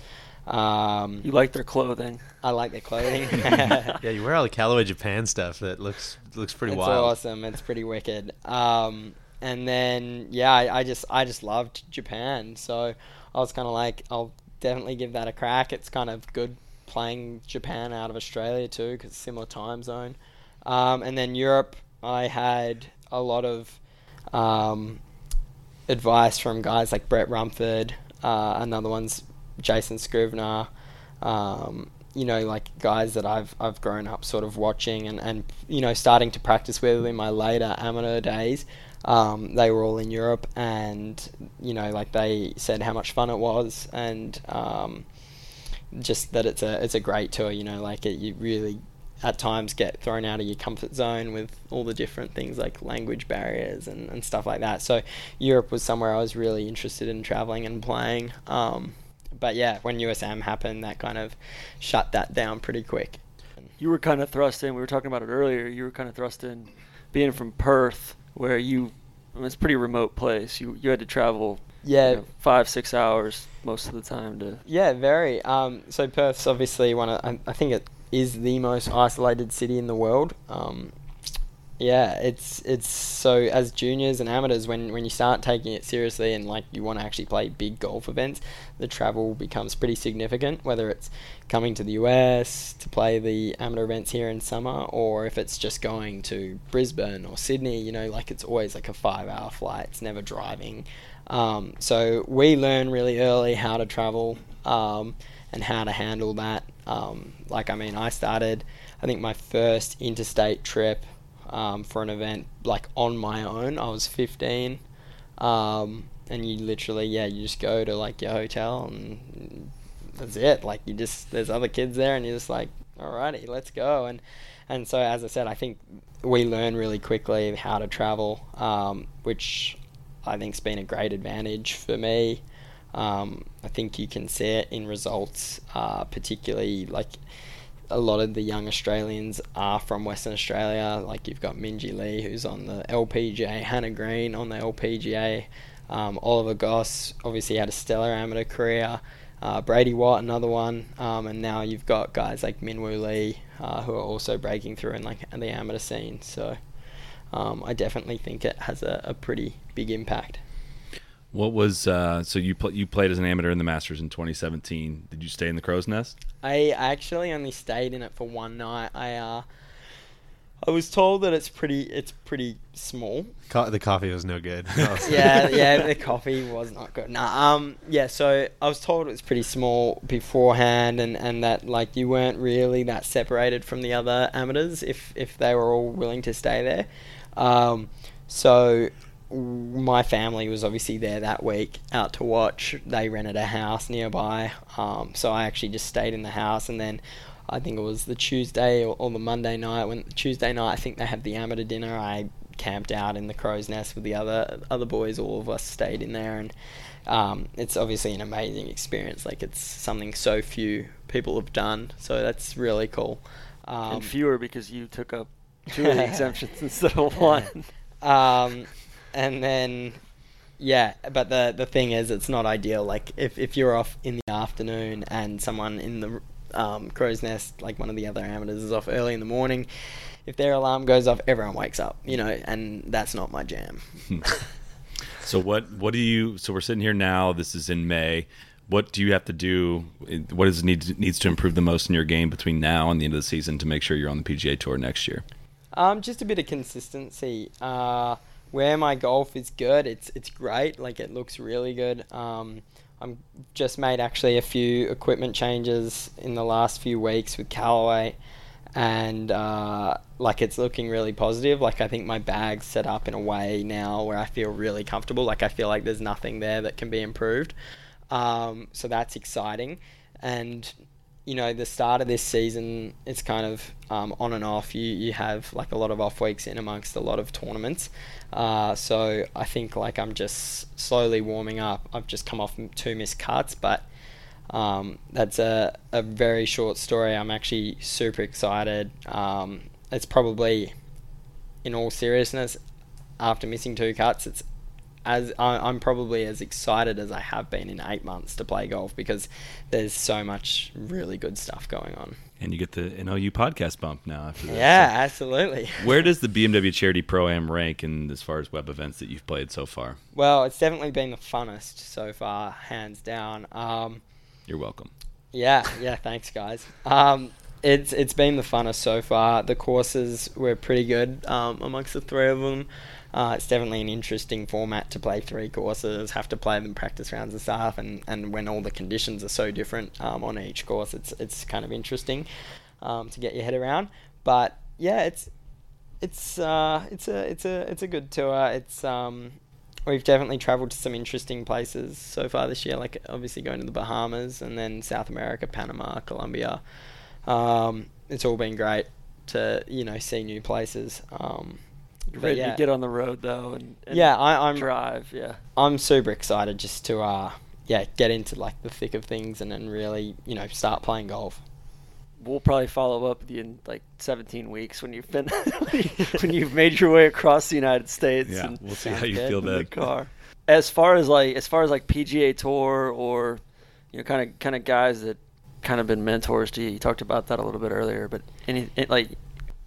S5: Um,
S4: You like their clothing?
S5: I like their clothing. (laughs) (laughs)
S6: yeah, you wear all the Callaway Japan stuff that looks looks pretty
S5: it's
S6: wild.
S5: It's awesome. It's pretty wicked. Um, and then yeah, I, I just I just loved Japan, so I was kind of like, I'll definitely give that a crack. It's kind of good playing Japan out of Australia too, because similar time zone. Um, and then Europe, I had a lot of um, advice from guys like Brett Rumford. Uh, another one's Jason Scrivener. Um, you know, like guys that I've I've grown up sort of watching and, and you know starting to practice with in my later amateur days. Um, they were all in Europe, and you know, like they said how much fun it was, and um, just that it's a it's a great tour. You know, like it, you really at times get thrown out of your comfort zone with all the different things like language barriers and, and stuff like that. So Europe was somewhere I was really interested in traveling and playing. Um, but yeah, when USM happened, that kind of shut that down pretty quick.
S4: You were kind of thrust in. We were talking about it earlier. You were kind of thrust in, being from Perth, where you I mean, it's a pretty remote place. You you had to travel.
S5: Yeah.
S4: you know, five six hours most of the time to.
S5: Yeah, very. Um, so Perth's obviously one of, I, I think it is the most isolated city in the world. Um, yeah, it's it's so as juniors and amateurs when when you start taking it seriously and like you want to actually play big golf events, the travel becomes pretty significant. Whether it's coming to the US to play the amateur events here in summer, or if it's just going to Brisbane or Sydney, you know, like it's always like a five-hour flight. It's never driving. Um, so we learn really early how to travel um, and how to handle that. Um, like I mean, I started. I think my first interstate trip um, for an event like on my own. I was 15, um, and you literally yeah you just go to like your hotel and that's it. Like you just there's other kids there, and you're just like, alrighty, let's go. And and so as I said, I think we learn really quickly how to travel, um, which I think's been a great advantage for me. Um, I think you can see it in results, uh, particularly like a lot of the young Australians are from Western Australia. Like you've got Minjee Lee, who's on the LPGA, Hannah Green on the LPGA, um, Oliver Goss obviously had a stellar amateur career. Uh, Brady Watt, another one, um, and now you've got guys like Minwoo Lee, uh, who are also breaking through in like the amateur scene. So um, I definitely think it has a, a pretty big impact.
S1: What was uh, so you pl- you played as an amateur in the Masters in 2017? Did you stay in the Crow's Nest?
S5: I actually only stayed in it for one night. I uh, I was told that it's pretty it's pretty small.
S6: Co- the coffee was no good. (laughs)
S5: yeah, (laughs) yeah, the coffee was not good. Nah, um, yeah. So I was told it was pretty small beforehand, and, and that like you weren't really that separated from the other amateurs if if they were all willing to stay there. Um, so my family was obviously there that week out to watch. They rented a house nearby, um, so I actually just stayed in the house, and then I think it was the Tuesday or, or, the Monday night. When Tuesday night, I think they had the amateur dinner. I camped out in the crow's nest with the other other boys. All of us stayed in there, and um, it's obviously an amazing experience. Like it's something so few people have done, so that's really cool.
S4: Um, and fewer because you took up two of (laughs) the exemptions instead of one. (laughs)
S5: And then yeah, but the the thing is, it's not ideal. Like if if you're off in the afternoon and someone in the um, crow's nest, like one of the other amateurs, is off early in the morning. If their alarm goes off, everyone wakes up, you know, and that's not my jam.
S1: so what? What do you? So we're sitting here now. This is in May. What do you have to do? What is needs needs to improve the most in your game between now and the end of the season to make sure you're on the PGA Tour next year?
S5: Um, just a bit of consistency. Uh, where my golf is good, it's it's great. Like it looks really good. Um, I'm just made actually a few equipment changes in the last few weeks with Callaway, and uh, like it's looking really positive. Like I think my bag's set up in a way now where I feel really comfortable. Like I feel like there's nothing there that can be improved. Um, so that's exciting, and you know, the start of this season, it's kind of um, on and off. You you have like a lot of off weeks in amongst a lot of tournaments. Uh, so I think like I'm just slowly warming up. I've just come off two missed cuts, but um, that's a, a very short story. I'm actually super excited. Um, it's probably, in all seriousness, after missing two cuts, it's as I, am probably as excited as I have been in eight months to play golf because there's so much really good stuff going on.
S1: And you get the NLU podcast bump now after
S5: that. Yeah, so absolutely. (laughs)
S1: where does the BMW Charity Pro Am rank in as far as web events that you've played so far?
S5: Well, it's definitely been the funnest so far, hands down. Um,
S1: You're welcome.
S5: Yeah, yeah. Thanks, guys. Um, it's it's been the funnest so far. The courses were pretty good um, amongst the three of them. Uh, it's definitely an interesting format to play three courses, have to play them practice rounds and stuff, and, and when all the conditions are so different um, on each course, it's it's kind of interesting um, to get your head around. But yeah, it's it's uh, it's a it's a it's a good tour. It's um, we've definitely travelled to some interesting places so far this year, like obviously going to the Bahamas and then South America, Panama, Colombia. Um, it's all been great to you know see new places. Um,
S4: ready yeah. to get on the road though and, and
S5: yeah, I, am
S4: drive. Yeah,
S5: I'm super excited just to uh yeah get into like the thick of things and then really you know start playing golf.
S4: We'll probably follow up with you in like 17 weeks when you've been (laughs) when you've made your way across the United States.
S1: Yeah, and we'll see how you feel then.
S4: The car. As far as like as far as like PGA Tour or you know kind of kind of guys that kind of been mentors to you. You talked about that a little bit earlier, but any like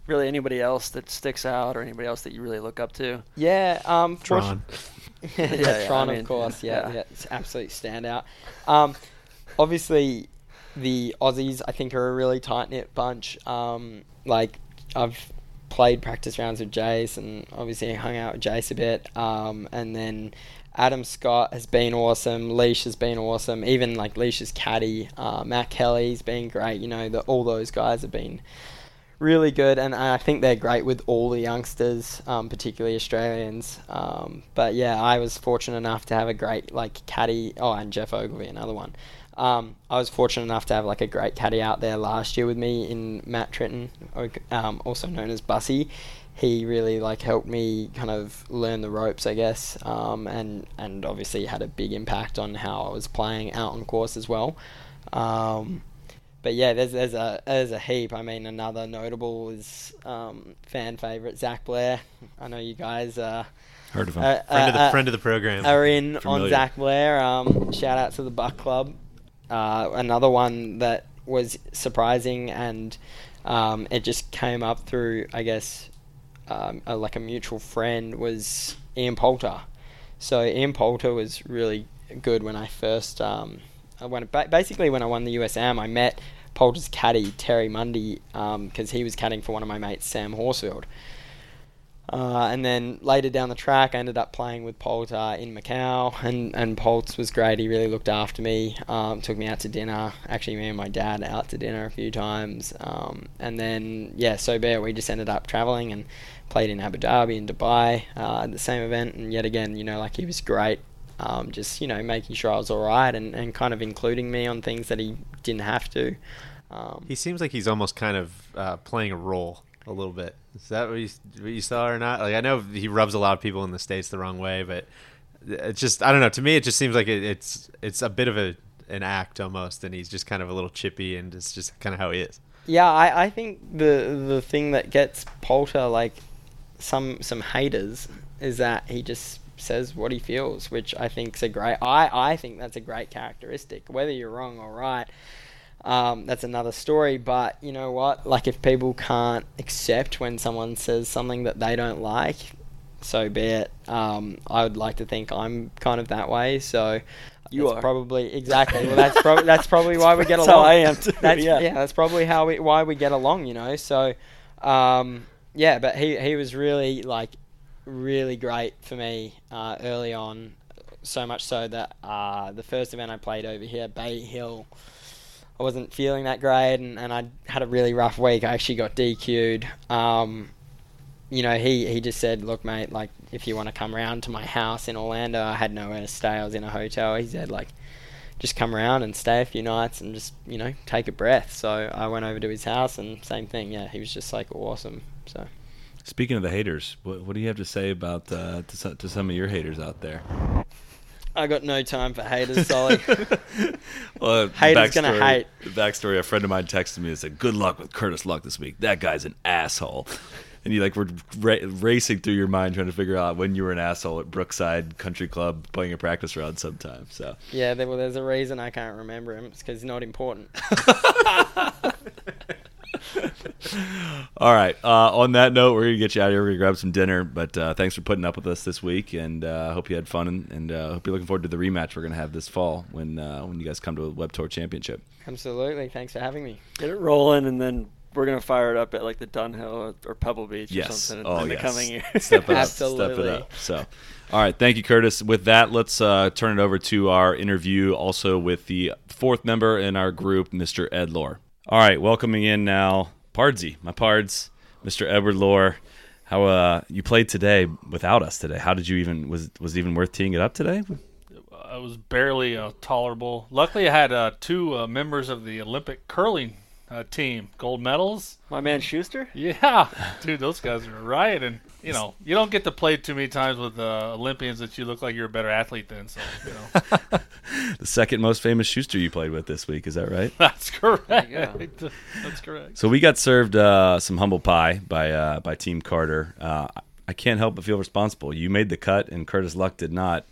S4: really anybody else that sticks out or anybody else that you really look up to?
S5: Yeah, um,
S6: Tron. (laughs)
S5: yeah, yeah, Tron, I mean, of course. Yeah, yeah, yeah it's absolute standout. Um, obviously, the Aussies I think are a really tight knit bunch. Um, like I've played practice rounds with Jace and obviously hung out with Jace a bit. Um, and then Adam Scott has been awesome. Leash has been awesome. Even like Leash's caddy, uh, Matt Kelly's been great. You know, the, all those guys have been really good, and I think they're great with all the youngsters, um, particularly Australians. Um, but yeah, I was fortunate enough to have a great like caddy. Oh, and Geoff Ogilvy, another one. Um, I was fortunate enough to have like a great caddy out there last year with me in Matt Tritton, um, also known as Bussy. He really like helped me kind of learn the ropes, I guess, um, and and obviously had a big impact on how I was playing out on course as well. Um, but yeah, there's there's a there's a heap. I mean, another notable is um, fan favorite Zach Blair. I know you guys uh,
S1: Heard of him.
S5: uh,
S6: Friend of the
S5: uh,
S6: friend of the program.
S5: are in on Zach Blair. Um, shout out to the Buck Club. Uh, another one that was surprising and um, it just came up through, I guess, um, a, like a mutual friend was Ian Poulter. So Ian Poulter was really good when I first, um, I went, basically when I won the USM, I met Poulter's caddy Terry Mundy because he was caddying for one of my mates Sam Horsfield. Uh, and then later down the track, I ended up playing with Poulter in Macau, and and Poltz was great. He really looked after me. Um, took me out to dinner. Actually, me and my dad out to dinner a few times. Um, and then yeah, so be it. We just ended up traveling and played in Abu Dhabi and Dubai uh, at the same event. And yet again, you know, like he was great. Um, just you know, making sure I was all right, and, and kind of including me on things that he didn't have to. Um,
S6: He seems like he's almost kind of uh, playing a role a little bit. Is that what you, what you saw or not? Like I know he rubs a lot of people in the states the wrong way, but it's just I don't know. To me, it just seems like it, it's it's a bit of a an act almost, and he's just kind of a little chippy, and it's just kind of how he is.
S5: Yeah, I, I think the the thing that gets Poulter like some some haters is that he just says what he feels, which I think's a great. I I think that's a great characteristic. Whether you're wrong or right, um, that's another story. But you know what? Like if people can't accept when someone says something that they don't like, so be it. Um, I would like to think I'm kind of that way. So.
S4: You
S5: that's
S4: are.
S5: probably exactly. (laughs) Well, that's probably that's probably why we get along.
S4: how I am too,
S5: That's,
S4: yeah.
S5: yeah, that's probably how we why we get along. You know. So, um, yeah, but he he was really like really great for me uh, early on. So much so that uh, the first event I played over here, Bay Hill, I wasn't feeling that great, and, and I had a really rough week. I actually got DQ'd. Um, you know, he, he just said, look, mate, like, if you want to come around to my house in Orlando, I had nowhere to stay. I was in a hotel. He said, like, just come around and stay a few nights and just, you know, take a breath. So I went over to his house and same thing. Yeah, he was just, like, awesome. So.
S1: Speaking of the haters, what, what do you have to say about uh, to, so- to some of your haters out there?
S5: I got no time for haters, Soly. (laughs)
S1: Well, the
S5: Haters gonna
S1: backstory-
S5: hate.
S1: The backstory: a friend of mine texted me and said, "Good luck with Curtis Luck this week. That guy's an asshole." And you like were ra- racing through your mind trying to figure out when you were an asshole at Brookside Country Club playing a practice round sometime. So
S5: yeah, there, well, there's a reason I can't remember him. It's because he's not important. (laughs) (laughs) (laughs)
S1: All right. Uh, on that note, we're gonna get you out of here. We're gonna grab some dinner. But uh, thanks for putting up with us this week, and uh, I hope you had fun, and, and uh, hope you're looking forward to the rematch we're gonna have this fall when uh, when you guys come to a Web Tour Championship.
S5: Absolutely. Thanks for having me.
S4: Get it rolling, and then we're gonna fire it up at like the Dunhill or, or Pebble Beach or
S1: Yes.
S4: something
S1: Oh,
S4: in the
S1: yes.
S4: coming year.
S1: Step (laughs) it up. Step
S5: Absolutely.
S1: it up. So, all right. Thank you, Curtis. With that, let's uh, turn it over to our interview, also with the fourth member in our group, Mr. Ed Loar. All right. Welcoming in now, Pardsy, my Pards, Mr. Edward Loar. How uh, you played today without us today? How did you even was was it even worth teeing it up today?
S7: it was barely uh, tolerable. Luckily, I had uh, two uh, members of the Olympic curling uh, team, gold medals.
S4: My man Shuster.
S7: Yeah, dude, those guys are a riot, and you know you don't get to play too many times with uh, Olympians that you look like you're a better athlete than. So you know (laughs)
S1: The second most famous Shuster you played with this week, is that right? (laughs)
S7: that's correct.
S4: you (laughs)
S7: That's correct.
S1: So we got served uh, some humble pie by uh, by Team Carter. Uh, I can't help but feel responsible. You made the cut, and Curtis Luck did not.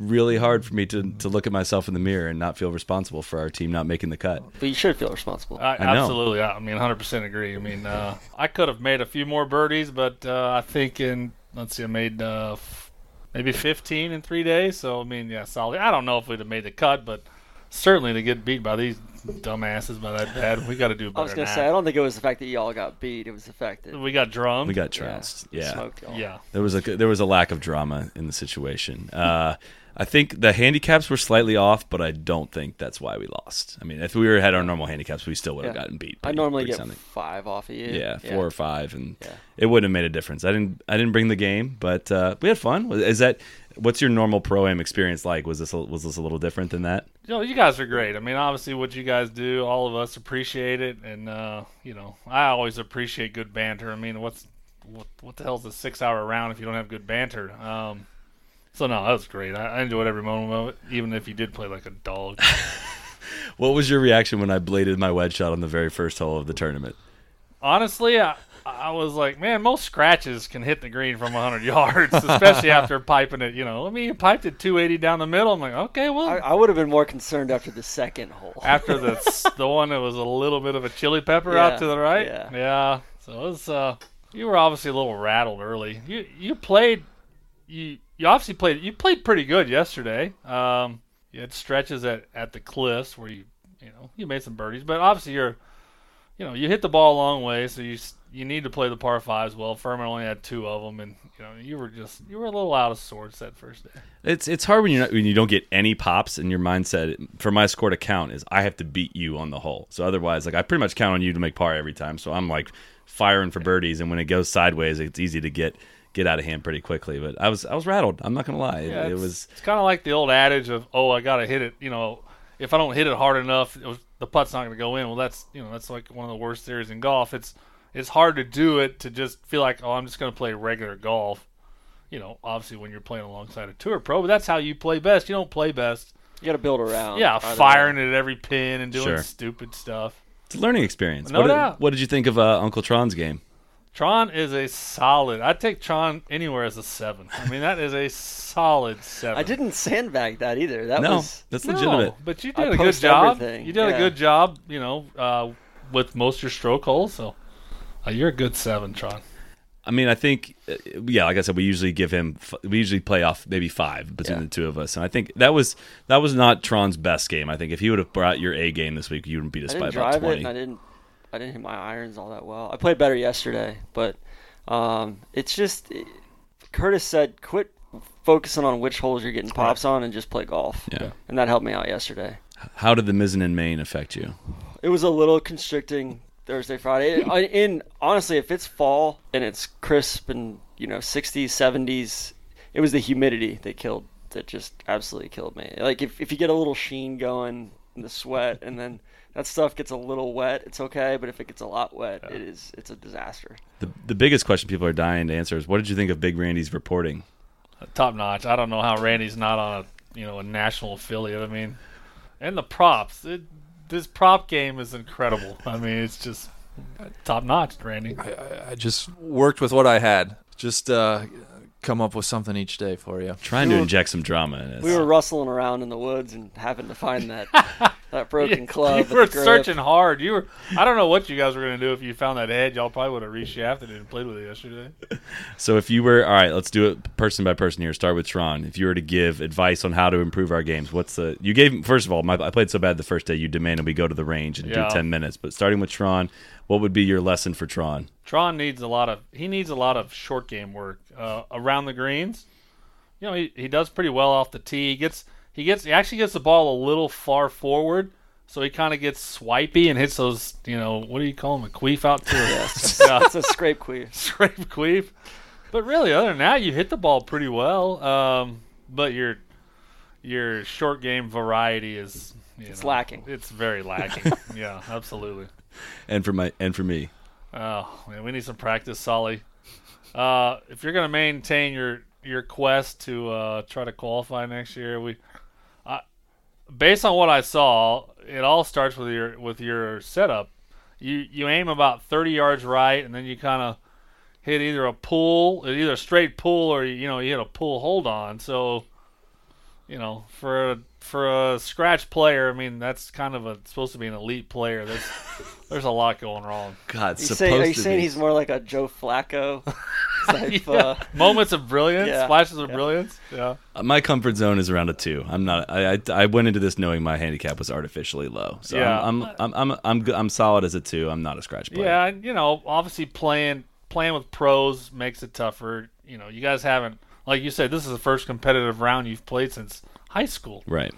S1: It's really hard for me to, to look at myself in the mirror and not feel responsible for our team not making the cut.
S4: But you should feel responsible.
S7: I,
S1: I know.
S7: absolutely, I, I mean, 100% agree. I mean, uh, I could have made a few more birdies, but uh, I think in let's see, I made uh, f- maybe 15 in three days. So I mean, yeah, solid. I don't know if we'd have made the cut, but certainly to get beat by these dumbasses by that bad, we got to do better.
S4: I was gonna say I don't think it was the fact that y'all got beat. It was the fact that
S7: we got drummed.
S1: We got
S4: yeah,
S1: trounced. Yeah,
S4: smoked y'all.
S7: yeah.
S1: there was a there was a lack of drama in the situation. Uh, I think the handicaps were slightly off, but I don't think that's why we lost. I mean, if we were had our normal handicaps, we still would have
S4: Yeah.
S1: gotten beat.
S4: I normally get
S1: soundly.
S4: five off of you.
S1: yeah, four or five, and
S4: Yeah.
S1: it wouldn't have made a difference. I didn't I didn't bring the game, but uh, we had fun. Is that what's your normal pro am experience like? Was this a, was this a little different than that?
S7: You know, you guys are great. I mean, obviously, what you guys do, all of us appreciate it, and uh, you know, I always appreciate good banter. I mean, what's what, what the hell's a six-hour round if you don't have good banter? Um, so no, that was great. I, I enjoyed every moment of it, even if you did play like a dog. (laughs)
S1: What was your reaction when I bladed my wedge shot on the very first hole of the tournament?
S7: Honestly, I, I was like, man, most scratches can hit the green from 100 (laughs) yards, especially after piping it. You know, I mean, you piped it 280 down the middle. I'm like, okay, well,
S4: I, I would have been more concerned after the second hole. (laughs)
S7: after the the one that was a little bit of a chili pepper
S4: Yeah,
S7: out to the right.
S4: yeah.
S7: Yeah. So it was. Uh, you were obviously a little rattled early. You you played. You you obviously played. You played pretty good yesterday. Um, you had stretches at at the cliffs where you you know you made some birdies, but obviously you're. You know, you hit the ball a long way, so you you need to play the par fives well. Furman only had two of them, and you know you were just you were a little out of sorts that first day.
S1: It's it's hard when you when you don't get any pops and your mindset for my score to count is I have to beat you on the hole. So otherwise, like I pretty much count on you to make par every time. So I'm like firing for birdies, and when it goes sideways, it's easy to get get out of hand pretty quickly. But I was I was rattled. I'm not gonna lie.
S7: Yeah,
S1: it, it was
S7: It's kind of like the old adage of, "Oh, I gotta hit it." You know, if I don't hit it hard enough, it was, the putt's not gonna go in. Well, that's you know that's like one of the worst theories in golf. It's it's hard to do it to just feel like, oh, I'm just gonna play regular golf. You know, obviously when you're playing alongside a tour pro, but that's how you play best. You don't play best.
S4: You got to build around.
S7: Yeah, firing
S4: way.
S7: it at every pin and doing
S1: Sure.
S7: stupid stuff.
S1: it's a learning experience.
S7: No
S1: what, did, what did you think of uh, Uncle Tron's game?
S7: Tron is a solid. I'd take Tron anywhere as a seven. I mean, that is a solid seven.
S4: I didn't sandbag that either. That
S1: no,
S4: was
S1: that's
S7: No,
S1: legitimate.
S7: but you did a good job.
S4: everything,
S7: You did
S4: yeah.
S7: a good job, you know, uh, with most of your stroke holes. So uh, you're a good seven, Tron.
S1: I mean, I think, uh, yeah, like I said, we usually give him, f- we usually play off maybe five between
S4: Yeah.
S1: the two of us, and I think that was that was not Tron's best game. I think if he would have brought your A game this week, you wouldn't beat us by about
S4: drive it,
S1: twenty.
S4: and I didn't. I didn't hit my irons all that well. I played better yesterday, but um, it's just Curtis said, quit focusing on which holes you're getting pops on and just play golf.
S1: Yeah.
S4: and that helped me out yesterday.
S1: How did the Mizzen and Main affect you?
S4: It was a little constricting Thursday, Friday. I- In honestly, if it's fall and it's crisp and you know 60s, 70s, it was the humidity that killed that just absolutely killed me. Like if if you get a little sheen going in the sweat and then that stuff gets a little wet, it's okay. But if it gets a lot wet, it is it's a disaster.
S1: The the biggest question people are dying to answer is, what did you think of Big Randy's reporting?
S7: Top notch. I don't know how Randy's not on a you know a national affiliate. I mean, and the props. It, this prop game is incredible. I mean, it's just top notch, Randy.
S3: I just worked with what I had. Just uh, come up with something each day for you.
S1: Trying to inject some drama in it.
S4: We were rustling around in the woods and happened to find that (laughs) that broken club.
S7: You
S4: with
S7: were searching hard. You were. I don't know what you guys were gonna do if you found that head. Y'all probably would have reshafted it and played with it yesterday. (laughs)
S1: So if you were all right, let's do it person by person here. Start with Tron. If you were to give advice on how to improve our games, what's the you gave? First of all, my, I played so bad the first day. You demanded we go to the range and
S7: Yeah.
S1: do ten minutes. But starting with Tron, what would be your lesson for Tron?
S7: Tron needs a lot of he needs a lot of short game work uh, around the greens. You know, he, he does pretty well off the tee. He gets he gets he actually gets the ball a little far forward, so he kind of gets swipey and hits those. You know, what do you call them? A queef out to
S4: Yes, (laughs)
S7: yeah,
S4: it's a scrape queef. (laughs)
S7: scrape queef. But really, other than that, you hit the ball pretty well. Um, but your your short game variety is you
S4: It's
S7: know,
S4: lacking.
S7: It's very lacking. (laughs) yeah, absolutely.
S1: And for my and for me,
S7: Oh man, we need some practice, Soly. Uh, if you're gonna maintain your your quest to uh, try to qualify next year, we, I, based on what I saw, it all starts with your with your setup. You you aim about 30 yards right, and then you kind of hit either a pull, either a straight pull, or you know you hit a pull hold on. So, you know, for for a scratch player, I mean that's kind of a supposed to be an elite player. That's (laughs) there's a lot going wrong.
S1: God,
S4: You
S1: supposed
S4: say, are you
S1: to
S4: saying
S1: be.
S4: he's more like a Joe Flacco (laughs) type?
S7: Yeah.
S4: uh,
S7: Moments of brilliance,
S4: Yeah.
S7: flashes of
S4: Yeah.
S7: brilliance. Yeah.
S1: Uh, my comfort zone is around a two. I'm not. I, I I went into this knowing my handicap was artificially low. So
S7: Yeah.
S1: I'm I'm I'm I'm I'm, good- I'm solid as a two. I'm not a scratch player.
S7: Yeah, and, you know, obviously playing playing with pros makes it tougher. You know, you guys haven't like you said, this is the first competitive round you've played since high school.
S1: Right.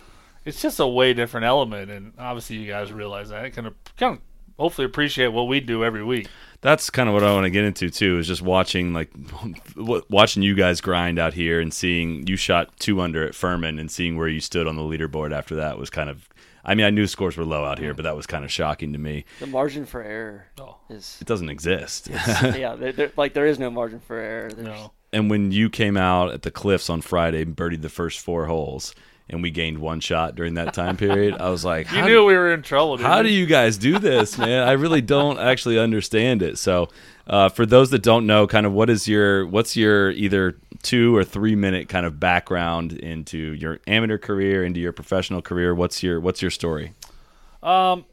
S7: It's just a way different element, and obviously you guys realize that. It can kind of hopefully appreciate what we do every week.
S1: That's kind of what I want to get into too. Is just watching like (laughs) watching you guys grind out here and seeing you shot two under at Furman and seeing where you stood on the leaderboard after that was kind of. I mean, I knew scores were low out here, but that was kind of shocking to me.
S4: The margin for error
S7: Oh.
S4: is
S1: It doesn't exist. (laughs)
S4: yeah, there, there, like there is no margin for error. There's,
S7: No.
S1: And when you came out at the cliffs on Friday and birdied the first four holes, and we gained one shot during that time period, I was like, (laughs)
S7: You knew
S1: do-
S7: we were in trouble.
S1: How
S7: you?
S1: do you guys do this, (laughs) man? I really don't actually understand it. So, uh, for those that don't know, kind of what is your what's your either two or three minute kind of background into your amateur career, into your professional career? What's your what's your story?
S7: Um,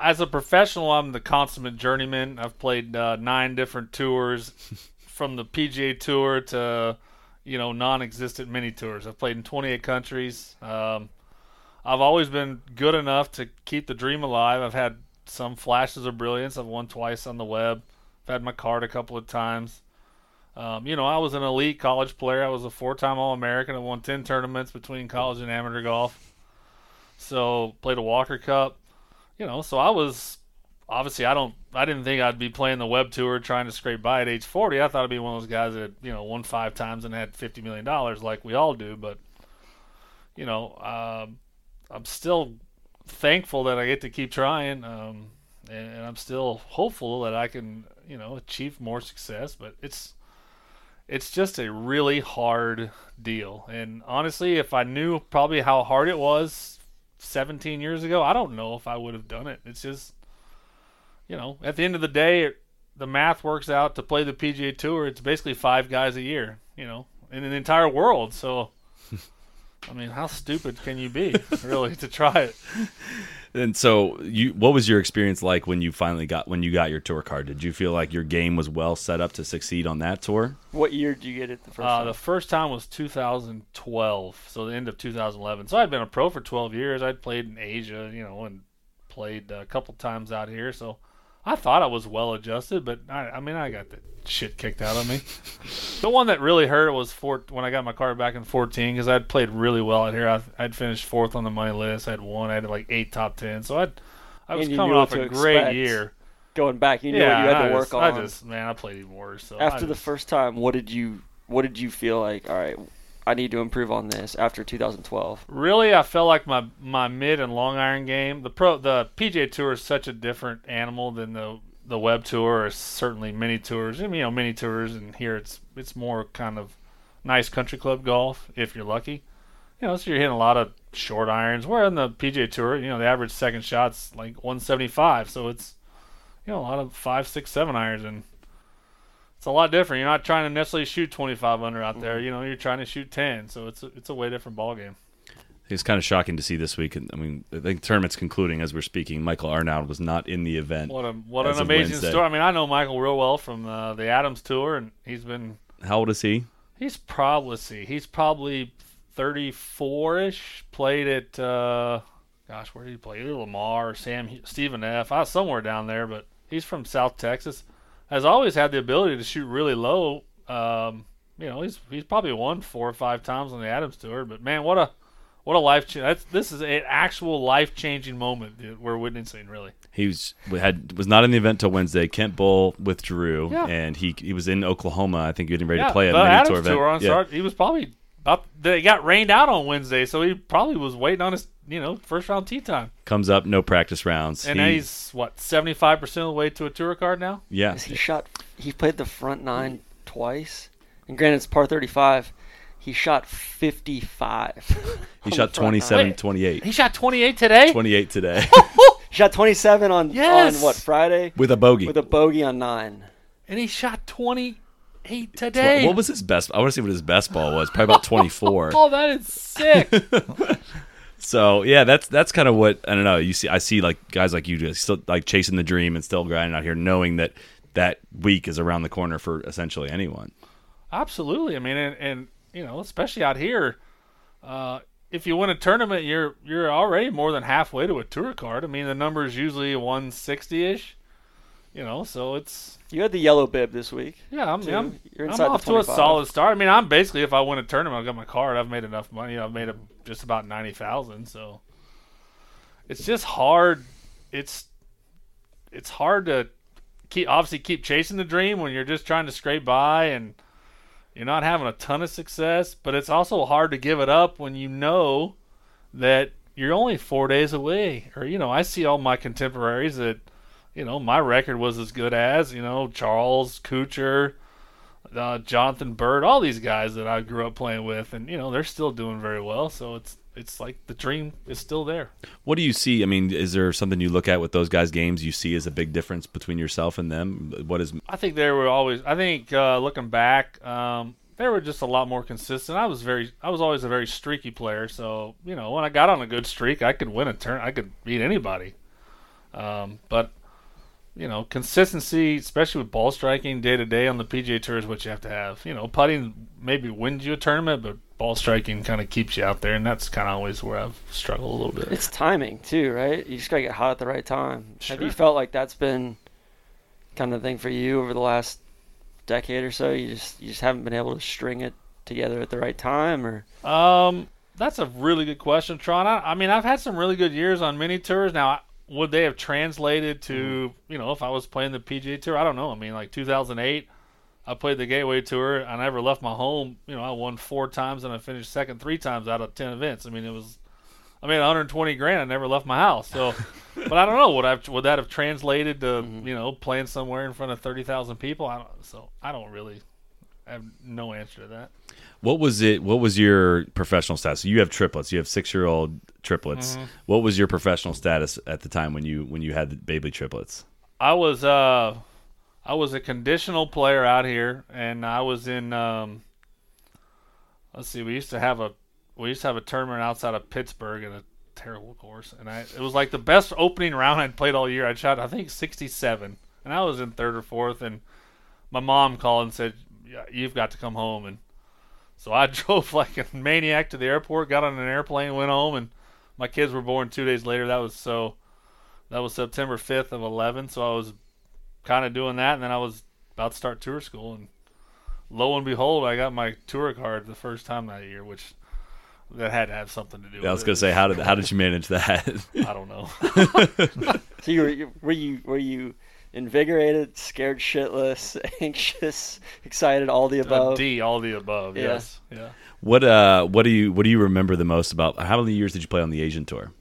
S7: as a professional, I'm the consummate journeyman. I've played uh, nine different tours, from the PGA Tour to you know non-existent mini tours. I've played in 28 countries. Um, I've always been good enough to keep the dream alive. I've had some flashes of brilliance. I've won twice on the web. I've had my card a couple of times. Um, you know, I was an elite college player. I was a four-time All-American. I won 10 tournaments between college and amateur golf. So played a Walker Cup. You know, so I was obviously I don't I didn't think I'd be playing the web tour trying to scrape by at age 40. I thought I'd be one of those guys that you know won five times and had 50 million dollars like we all do. But you know, um, I'm still thankful that I get to keep trying, um, and, and I'm still hopeful that I can you know achieve more success. But it's it's just a really hard deal. And honestly, if I knew probably how hard it was 17 years ago, I don't know if I would have done it. It's just, you know, at the end of the day, it, the math works out to play the PGA Tour. It's basically five guys a year, you know, in the entire world. So, (laughs) I mean, how stupid can you be, really, to try it? (laughs)
S1: And so, you what was your experience like when you finally got when you got your tour card? Did you feel like your game was well set up to succeed on that tour?
S4: What year did you get it the first
S7: Uh,
S4: time?
S7: the first time was 2012, so the end of 2011. So I'd been a pro for 12 years. I'd played in Asia, you know, and played a couple times out here. So I thought I was well adjusted, but I, I mean, I got the shit kicked out of me. the one that really hurt was four, when I got my card back in 14 because I'd played really well out here. I, I'd finished fourth on the money list. I had one. I had like eight top ten. So I'd, I was coming off a great year.
S4: Going back, you knew
S7: yeah,
S4: what you had
S7: I
S4: to work
S7: just,
S4: on.
S7: I just, man, I played even worse. So
S4: After the first time, what did you what did you feel like? All right, I need to improve on this after 2012.
S7: Really, I felt like my my mid and long iron game. The pro the PGA Tour is such a different animal than the the web tour or certainly mini tours. You know, mini tours and here it's it's more kind of nice country club golf if you're lucky. You know, so you're hitting a lot of short irons. Where on the PGA Tour, you know, the average second shot's like 175, so it's you know a lot of five, six, seven irons and. It's a lot different. You're not trying to necessarily shoot 25 under out there. You know, you're trying to shoot 10. So it's a, it's a way different ball game.
S1: It's kind of shocking to see this week. I mean, I think the tournament's concluding as we're speaking. Michael Arnold was not in the event.
S7: What a what an amazing
S1: Wednesday.
S7: story! I mean, I know Michael real well from uh, the Adams tour, and he's been
S1: How old is he?
S7: he's probably see, he's probably thirty four ish. Played at uh, gosh, where did he play? Either Lamar or Sam Stephen F. I was somewhere down there, but he's from South Texas. Has always had the ability to shoot really low. Um, you know, he's he's probably won four or five times on the Adams tour, but man, what a what a life! change! this is an actual life changing moment that we're witnessing. Really.
S1: He was had was not in the event till Wednesday. Kent Bulle withdrew,
S7: Yeah.
S1: and he he was in Oklahoma. I think getting ready
S7: yeah,
S1: to play a
S7: the
S1: mini tour event.
S7: on
S1: Yeah.
S7: start, he was probably up they got rained out on Wednesday, so he probably was waiting on his you know first round tee time.
S1: Comes up, no practice rounds,
S7: and
S1: he,
S7: he's what seventy five percent of the way to a tour card now.
S1: Yeah,
S4: he shot. He played the front nine twice, and granted it's par thirty five. He shot 55.
S1: he (laughs) shot 27, 28.
S7: He shot 28 today?
S1: 28 today. (laughs)
S4: He shot 27 on,
S7: yes.
S4: on what, Friday?
S1: With a bogey.
S4: With a bogey on nine.
S7: And he shot 20 Today.
S1: What was his best? I want to see what his best ball was. Probably about (laughs) 24.
S7: oh, that is sick. (laughs)
S1: so yeah, that's that's kind of what I don't know. You see, I see like guys like you just still like chasing the dream and still grinding out here, knowing that that week is around the corner for essentially anyone.
S7: Absolutely. I mean, and, and you know, especially out here, uh, if you win a tournament, you're you're already more than halfway to a tour card. I mean, the number is usually 160 ish. You know, so it's
S4: You had the yellow bib this week.
S7: yeah. I'm
S4: too.
S7: I'm,
S4: You're
S7: I'm off to a solid start. I mean, I'm basically if I win a tournament, I've got my card. I've made enough money. I've made a, just about ninety thousand. So it's just hard. It's it's hard to keep obviously keep chasing the dream when you're just trying to scrape by and you're not having a ton of success. But it's also hard to give it up when you know that you're only four days away. Or you know, I see all my contemporaries that you know my record was as good as you know Charles Kuchar. Uh, Jonathan Byrd, all these guys that I grew up playing with, and you know they're still doing very well. So it's it's like the dream is still there.
S1: What do you see? I mean, is there something you look at with those guys' games you see as a big difference between yourself and them? What is
S7: I think they were always. I think uh, looking back, um, they were just a lot more consistent. I was very. I was always a very streaky player. So you know, when I got on a good streak, I could win a turn. I could beat anybody. Um, but you know, consistency, especially with ball striking day to day on the PGA Tour, is what you have to have. You know, putting maybe wins you a tournament, but ball striking kind of keeps you out there, and that's kind of always where I've struggled a little bit.
S4: It's timing too, right? You just gotta get hot at the right time. Have you felt like that's been kind of thing for you over the last decade or so? You just you just haven't been able to string it together at the right time, or
S7: Um, that's a really good question, Tron. I, I mean, I've had some really good years on mini tours. Now, would they have translated to mm-hmm. you know if I was playing the PGA Tour? I don't know. I mean, like 2008, I played the Gateway Tour. I never left my home. You know, I won four times and I finished second three times out of ten events. I mean, it was. I made 120 grand. I never left my house. So, (laughs) but I don't know. Would I would that have translated to mm-hmm. you know playing somewhere in front of 30,000 people? I don't. So I don't really. I have no answer to that.
S1: What was it? What was your professional status? So you have triplets. You have six year old triplets.
S7: Mhm.
S1: What was your professional status at the time when you when you had the baby triplets?
S7: I was uh I was a conditional player out here and I was in um let's see, we used to have a we used to have a tournament outside of Pittsburgh at a terrible course and I it was like the best opening round I'd played all year. I shot I think 67 and I was in third or fourth and my mom called and said yeah, you've got to come home and so I (laughs) drove like a maniac to the airport, got on an airplane, went home and my kids were born 2 days later. That was so that was September 5th of 11, so I was kind of doing that, and then I was about to start tour school, and lo and behold, I got my tour card the first time that year, which that had to have something to do.
S1: Yeah, I was gonna
S7: it.
S1: say how did how did (laughs) you manage that?
S7: I don't know. (laughs)
S4: so you were you- were you were you invigorated, scared shitless, (laughs) anxious, excited, all the
S7: A
S4: above?
S7: D, all the above.
S4: Yeah.
S7: Yes. Yeah.
S1: what uh what do you what do you remember the most about how many years did you play on the Asian tour?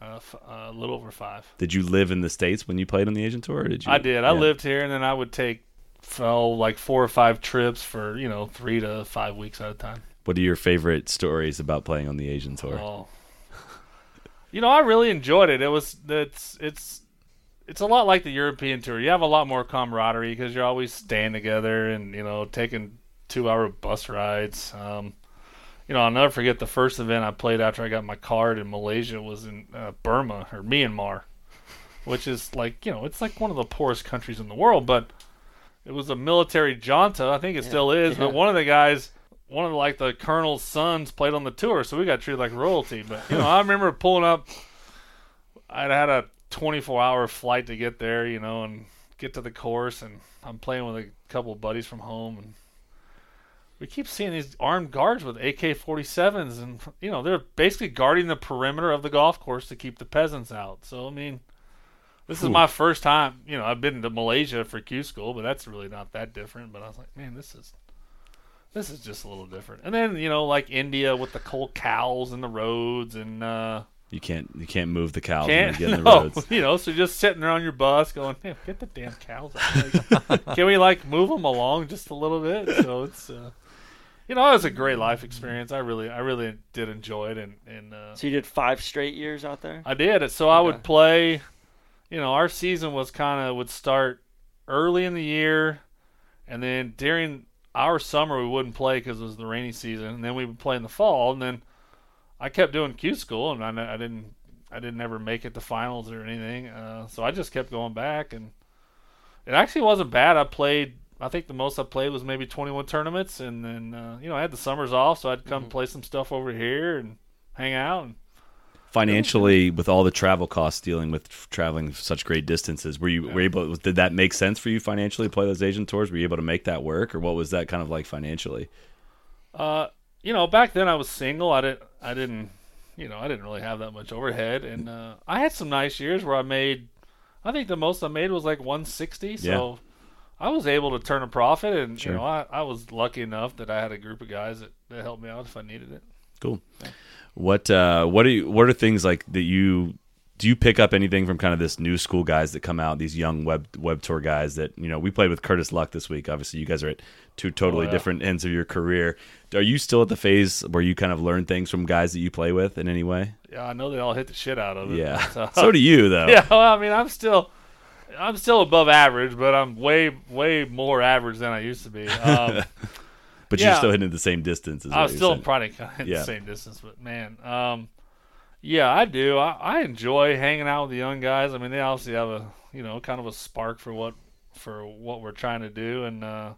S7: Uh, f- uh, a little over five.
S1: Did you live in the states when you played on the Asian tour? Or did you?
S7: I did. I
S1: Yeah.
S7: lived here, and then I would take fell like four or five trips for you know three to five weeks at a time.
S1: What are your favorite stories about playing on the Asian tour?
S7: Oh. You know, I really enjoyed it. It was it's it's it's a lot like the European tour. You have a lot more camaraderie because you're always staying together and you know taking two-hour bus rides. Um, you know, I'll never forget the first event I played after I got my card in Malaysia was in uh, Burma or Myanmar, which is like you know it's like one of the poorest countries in the world, but it was a military junta. I think it still is,
S4: yeah.
S7: but one of the guys one of the, like the colonel's sons played on the tour, so we got treated like royalty. But you know, I remember pulling up. I'd had a 24 hour flight to get there, you know, and get to the course, and I'm playing with a couple of buddies from home, and we keep seeing these armed guards with AK-47s, and you know, they're basically guarding the perimeter of the golf course to keep the peasants out. So I mean. This is my first time, you know. I've been to Malaysia for Q school, but that's really not that different. But I was like, man, this is this is just a little different. And then you know, like India with the cold cows and the roads, and uh,
S1: You can't you can't move the cows
S7: can't
S1: when you get in (laughs)
S7: no,
S1: the roads.
S7: you know, so just sitting there on your bus, going, "Man, get the damn cows! out. Like, Can we like move them along just a little bit?" So it's, uh, you know, it was a great life experience. I really, I really did enjoy it, and and uh,
S4: So you did five straight years out there.
S7: I did. So I would play. You know, our season was kind of would start early in the year, and then during our summer we wouldn't play because it was the rainy season, and then we would play in the fall, and then I kept doing Q school, and I, I didn't I didn't ever make it to finals or anything, uh, so I just kept going back, and it actually wasn't bad. I played. I think the most I played was maybe 21 tournaments, and then uh, you know I had the summers off, so I'd come play some stuff over here and hang out. And
S1: financially with all the travel costs dealing with traveling such great distances were you were able did that make sense for you financially to play those asian tours were you able to make that work or what was that kind of like financially
S7: Uh, you know, back then I was single. I didn't, I didn't, you know, I didn't really have that much overhead, and uh, I had some nice years where I made. I think the most I made was like 160. So
S1: Yeah.
S7: I was able to turn a profit, and
S1: Sure.
S7: you know, I, I was lucky enough that I had a group of guys that, that helped me out if I needed it.
S1: Cool. What uh, what are you, what are things like that you do you pick up anything from kind of this new school guys that come out, these young web web tour guys that you know we played with Curtis Luck this week. Obviously, you guys are at two totally
S7: yeah.
S1: different ends of your career. Are you still at the phase where you kind of learn things from guys that you play with in any way?
S7: Yeah, I know they all hit the shit out of it.
S1: Yeah. (laughs)
S7: but,
S1: So do you, though. (laughs)
S7: Yeah, well, I mean, I'm still, I'm still above average, but I'm way, way more average than I used to be. (laughs) Um,
S1: But you're still hitting the same distance. Is
S7: I was still
S1: saying.
S7: probably kind of
S1: Yeah.
S7: the same distance, but man, um, yeah, I do. I, I enjoy hanging out with the young guys. I mean, they obviously have a you know kind of a spark for what for what we're trying to do, and uh,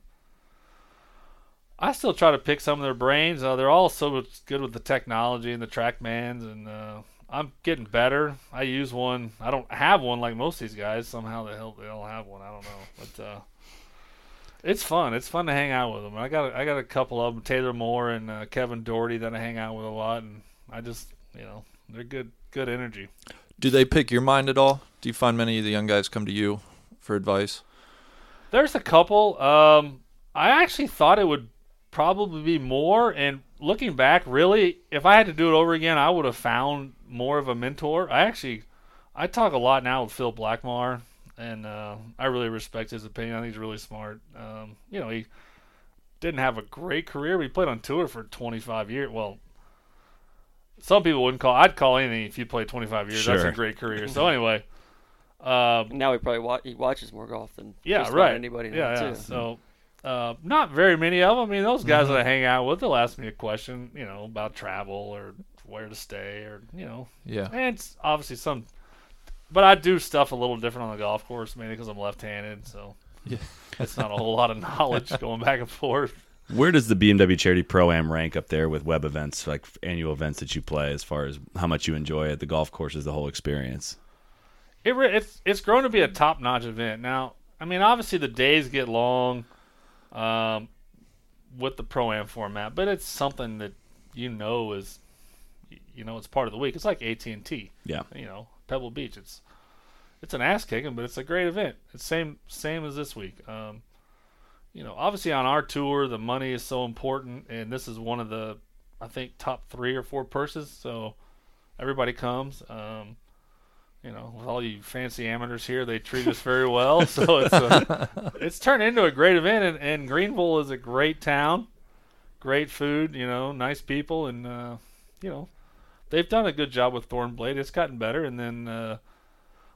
S7: I still try to pick some of their brains. Uh, they're all so good with the technology and the TrackMans, and uh, I'm getting better. I use one. I don't have one like most of these guys. Somehow they hell they don't have one. I don't know, but. Uh, it's fun. It's fun to hang out with them. I got I got a couple of them, Taylor Moore and uh, Kevin Dougherty, that I hang out with a lot, and I just you know they're good good energy.
S3: Do they pick your mind at all? Do you find many of the young guys come to you for advice?
S7: There's a couple. Um, I actually thought it would probably be more, and looking back, really, if I had to do it over again, I would have found more of a mentor. I actually I talk a lot now with Phil Blackmar, and uh, I really respect his opinion. I think he's really smart. Um, you know, he didn't have a great career, but he played on tour for 25 years. Well, some people wouldn't call. I'd call anything if you played 25 years. That's a great career. So (laughs) anyway, um,
S4: Now he probably wa- he watches more golf than
S7: yeah,
S4: just
S7: right.
S4: anybody now
S7: yeah,
S4: too.
S7: yeah. So, uh, not very many of them. I mean, those guys
S1: Mm-hmm.
S7: that I hang out with, they'll ask me a question, you know, about travel or where to stay, or you know,
S3: Yeah.
S7: and it's obviously some. But I do stuff a little different on the golf course, mainly because I'm left-handed, so
S3: Yeah.
S7: it's not a whole lot of knowledge (laughs) going back and forth.
S1: Where does the BMW Charity Pro Am rank up there with web events, like annual events that you play, as far as how much you enjoy it, the golf courses, the whole experience?
S7: it re- it's it's grown to be a top notch event. Now, I mean, obviously the days get long, um, with the pro am format, but it's something that you know is, you know, it's part of the week. It's like AT and T.
S1: Yeah.
S7: You know, Pebble Beach. It's it's an ass kicking, but it's a great event. It's same same as this week. Um, you know, obviously on our tour, the money is so important, and this is one of the, I think, top three or four purses. So everybody comes. Um, you know, with all you fancy amateurs here, they treat us very well. (laughs) So it's a, (laughs) it's turned into a great event, and, and Greenville is a great town, great food, you know, nice people, and uh, you know, they've done a good job with Thornblade. It's gotten better, and then uh,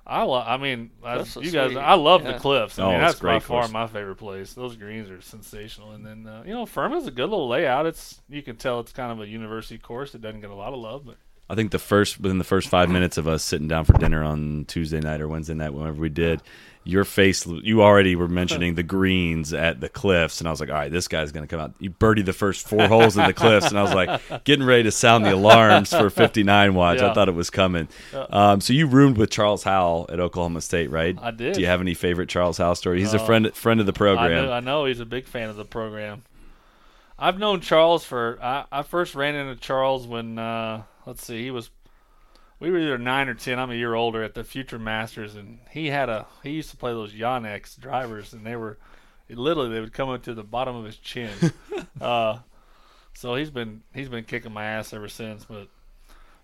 S7: I lo- I mean, as
S4: Cliffs are
S7: you guys. I love
S4: Yeah.
S7: the cliffs. I
S1: Oh,
S7: mean,
S1: it's
S7: that's
S1: a great
S7: by far
S1: course.
S7: my favorite place. Those greens are sensational, and then uh, you know, Furman's a good little layout. It's you can tell it's kind of a university course. It doesn't get a lot of love, but
S1: I think the first within the first five minutes of us sitting down for dinner on Tuesday night or Wednesday night, whenever we did, your face you already were (laughs) mentioning the greens at the cliffs, and I was like, all right, this guy's gonna come out. You birdied the first four holes in the cliffs, and I was like, (laughs) getting ready to sound the alarms for 59 watch. I thought it was coming. Um, so you roomed with Charles Howell at Oklahoma State, right?
S7: I did.
S1: Do you have any favorite Charles Howell story? He's a
S7: Uh,
S1: friend friend of the
S7: I
S1: program.
S7: know, I know he's a big fan of the program. I've known Charles for I, I first ran into Charles when uh, let's see he was we were either nine or ten. I'm a year older at the Future Masters, and he had a he used to play those Yonex drivers, and they were literally they would come up to the bottom of his chin. (laughs) uh, so he's been he's been kicking my ass ever since. But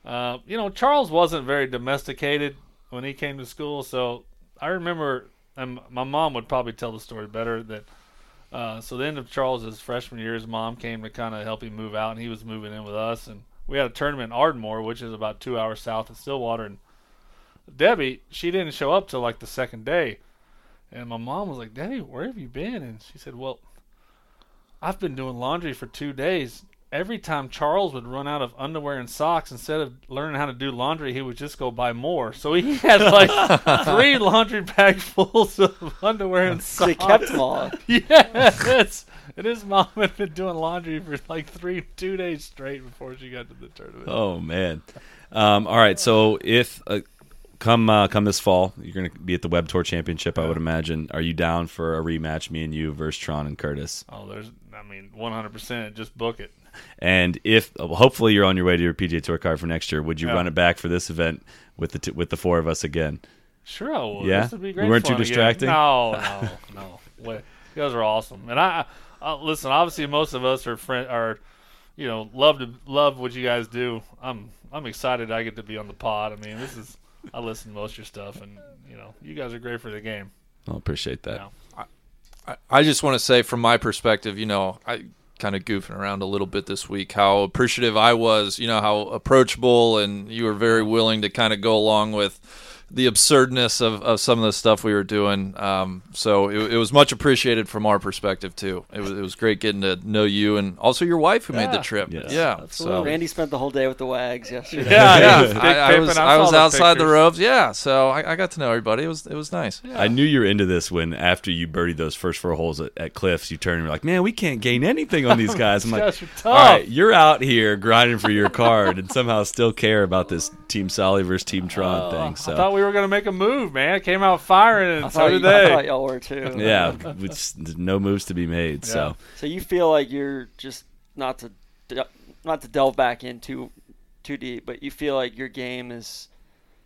S7: uh, you know, Charles wasn't very domesticated when he came to school. So I remember, and my mom would probably tell the story better that. Uh, so the end of Charles's freshman year, his mom came to kind of help him move out, and he was moving in with us. And we had a tournament in Ardmore, which is about two hours south of Stillwater. And Debbie, she didn't show up till like the second day. And my mom was like, Debbie, where have you been? And she said, Well, I've been doing laundry for two days. Every time Charles would run out of underwear and socks, instead of learning how to do laundry, he would just go buy more. So he (laughs) had like (laughs) three laundry bags (laughs) fulls of underwear and
S4: So
S7: socks.
S4: he kept them all.
S7: Yes. And his mom had been doing laundry for like three, two days straight before she got to the tournament.
S1: Oh man. Um, all right. So if uh, come uh, come this fall, you're going to be at the Web Tour Championship. I would imagine. Are you down for a rematch, me and you versus Tron and Curtis?
S7: Oh, there's, I mean, 100%. Just book it.
S1: And if uh, hopefully you're on your way to your PGA Tour card for next year, would you
S7: Yeah.
S1: run it back for this event with the t- with the four of us again?
S7: Sure, I would.
S1: Yeah?
S7: This would be
S1: We
S7: great
S1: weren't too
S7: fun again.
S1: distracting?
S7: No, no, no. (laughs) Wait, you guys are awesome, and I, I listen. Obviously, most of us are friend are, you know, love to love what you guys do. I'm I'm excited I get to be on the pod. I mean, this is I listen to most of your stuff, and you know, you guys are great for the game.
S1: I appreciate that.
S7: Yeah.
S3: I, I just want to say, from my perspective, you know, I kind of goofing around a little bit this week, how appreciative I was, you know, how approachable and you were very willing to kind of go along with the absurdness of, of some of the stuff we were doing. Um, so it, it was much appreciated from our perspective too. It was, it was great getting to know you and also your wife who made the trip.
S1: Yes.
S3: Yeah. So
S4: Randy spent the whole day with the Wags yesterday.
S7: Yeah,
S3: yeah, (laughs) I, I was
S7: I
S3: I was
S7: the
S3: outside the
S7: pictures.
S3: ropes. Yeah, so I, I got to know everybody. It was it was nice.
S1: I knew you were into this when after you birdied those first four holes at, at Cliffs, you turned and were like, "Man, we can't gain anything on these (laughs) guys." I'm
S7: These
S1: like,
S7: guys are tough."
S1: right, you're out here grinding for your card and somehow still care about this Team Soly versus Team Tron thing." So
S7: I thought we were gonna make a move, man. It came out firing,
S4: I
S7: and so
S4: thought,
S7: did
S4: you, (laughs) I
S7: they.
S4: thought y'all were too.
S1: yeah, (laughs) it's, no moves to be made. So
S4: So you feel like you're just not to not to delve back into too deep, but you feel like your game is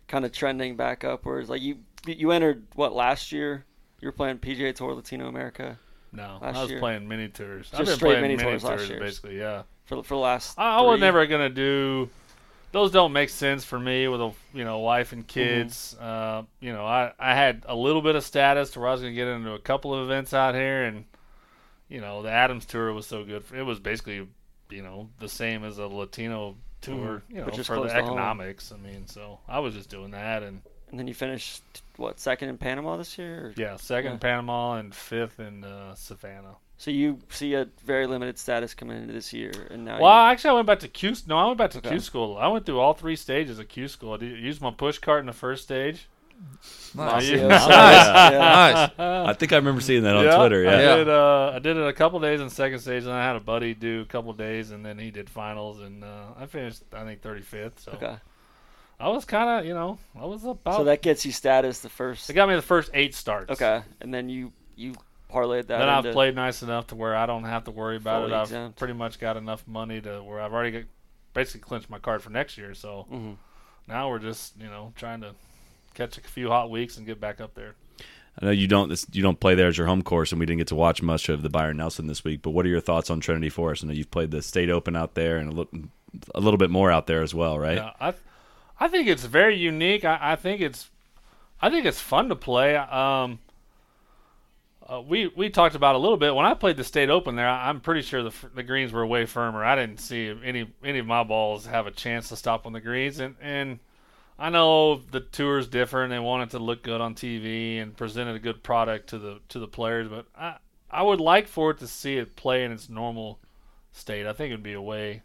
S4: kind of trending back upwards. Like you you entered what last year? You were playing PGA Tour Latino America
S7: No,
S4: last
S7: I was
S4: year.
S7: playing mini tours. I've been
S4: straight
S7: playing
S4: mini
S7: mini
S4: tours
S7: tours,
S4: last year.
S7: basically. Yeah,
S4: for for the last.
S7: I, I was never gonna do. Those don't make sense for me with a you know wife and kids. Uh, you know, I I had a little bit of status to where I was gonna get into a couple of events out here, and you know the Adams tour was so good. For, it was basically you know the same as a Latino tour. You know,
S4: just
S7: for the
S4: to home.
S7: economics. I mean, so I was just doing that, and
S4: And then you finished what second in Panama this year? Or?
S7: yeah, second
S4: Yeah.
S7: in Panama and fifth in uh, Savannah.
S4: So you see a very limited status coming into this year, and now
S7: Well,
S4: you,
S7: actually, I went back to Q. No, I went back to
S4: Okay.
S7: Q school. I went through all three stages of Q school. I did- used my push cart in the first stage.
S3: Nice.
S7: I- (laughs)
S4: Nice.
S3: Nice.
S1: I think I remember seeing that on
S7: Yeah,
S1: Twitter.
S7: I
S1: Yeah.
S7: did. Uh, I did it a couple days in second stage, and I had a buddy do a couple days, and then he did finals, and uh, I finished I think 35th. So
S4: okay.
S7: I was kind of you know I was about.
S4: So that gets you status the first.
S7: it got me the first eight starts.
S4: Okay, and then you you parlayed that.
S7: Then I've played nice enough to where I don't have to worry about
S4: Fully
S7: it. I've
S4: exempt.
S7: pretty much got enough money to where I've already got, basically clinched my card for next year. So
S4: Mhm.
S7: now we're just you know trying to catch a few hot weeks and get back up there.
S1: I know you don't this, you don't play there as your home course, and we didn't get to watch much of the Byron Nelson this week. But what are your thoughts on Trinity Forest? I know you've played the State Open out there, and a little a little bit more out there as well, right?
S7: Yeah, I, I think it's very unique. I, I think it's, I think it's fun to play. Um, uh, we we talked about a little bit when I played the state open there. I, I'm pretty sure the the greens were way firmer. I didn't see any any of my balls have a chance to stop on the greens, and and I know the tour's different. They want it to look good on TV and presented a good product to the to the players, but I I would like for it to see it play in its normal state. I think it'd be a way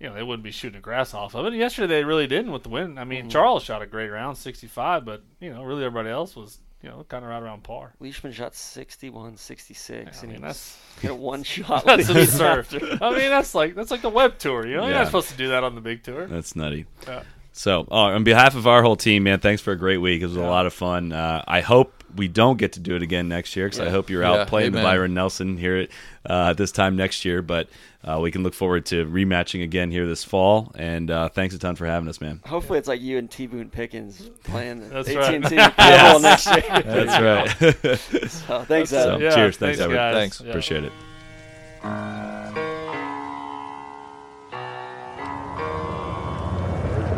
S7: you know, they wouldn't be shooting the grass off of it. Yesterday they really didn't with the wind. I mean, Charles shot a great round, 65, but you know, really everybody else was, you know, kind of right around par.
S4: Leishman shot 61, 66,
S7: I
S4: and
S7: mean,
S4: he
S7: that's (laughs)
S4: hit a one (laughs) shot.
S7: that's
S4: lead
S7: absurd.
S4: after.
S7: I mean, that's like that's like the web tour. You know, you're not supposed to do that on the big tour.
S1: That's nutty.
S7: Yeah.
S1: So, uh, on behalf of our whole team, man, thanks for a great week. It was a lot of fun. Uh, I hope we don't get to do it again next year because I hope you're
S3: Yeah,
S1: out playing the. Byron Nelson here at uh, this time next year. But uh, we can look forward to rematching again here this fall. And uh, thanks a ton for having us, man.
S4: Hopefully, it's like you and T Boone Pickens playing (laughs) the
S7: That's
S4: AT&T
S7: right. (laughs)
S4: Pebble
S1: Yes.
S4: next year. (laughs)
S1: That's right.
S4: So, thanks,
S1: So,
S4: Adam.
S7: Yeah,
S1: cheers. Thanks,
S7: thanks,
S1: Edward.
S7: guys.
S3: Thanks.
S7: Yeah.
S1: Appreciate it.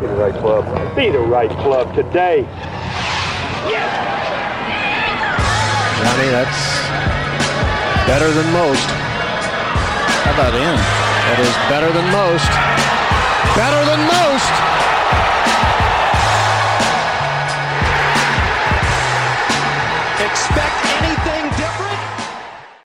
S8: Be the right club. Be the right club today.
S9: Johnny, that's better than most. How about in? That is better than most. Better than most.
S10: Expect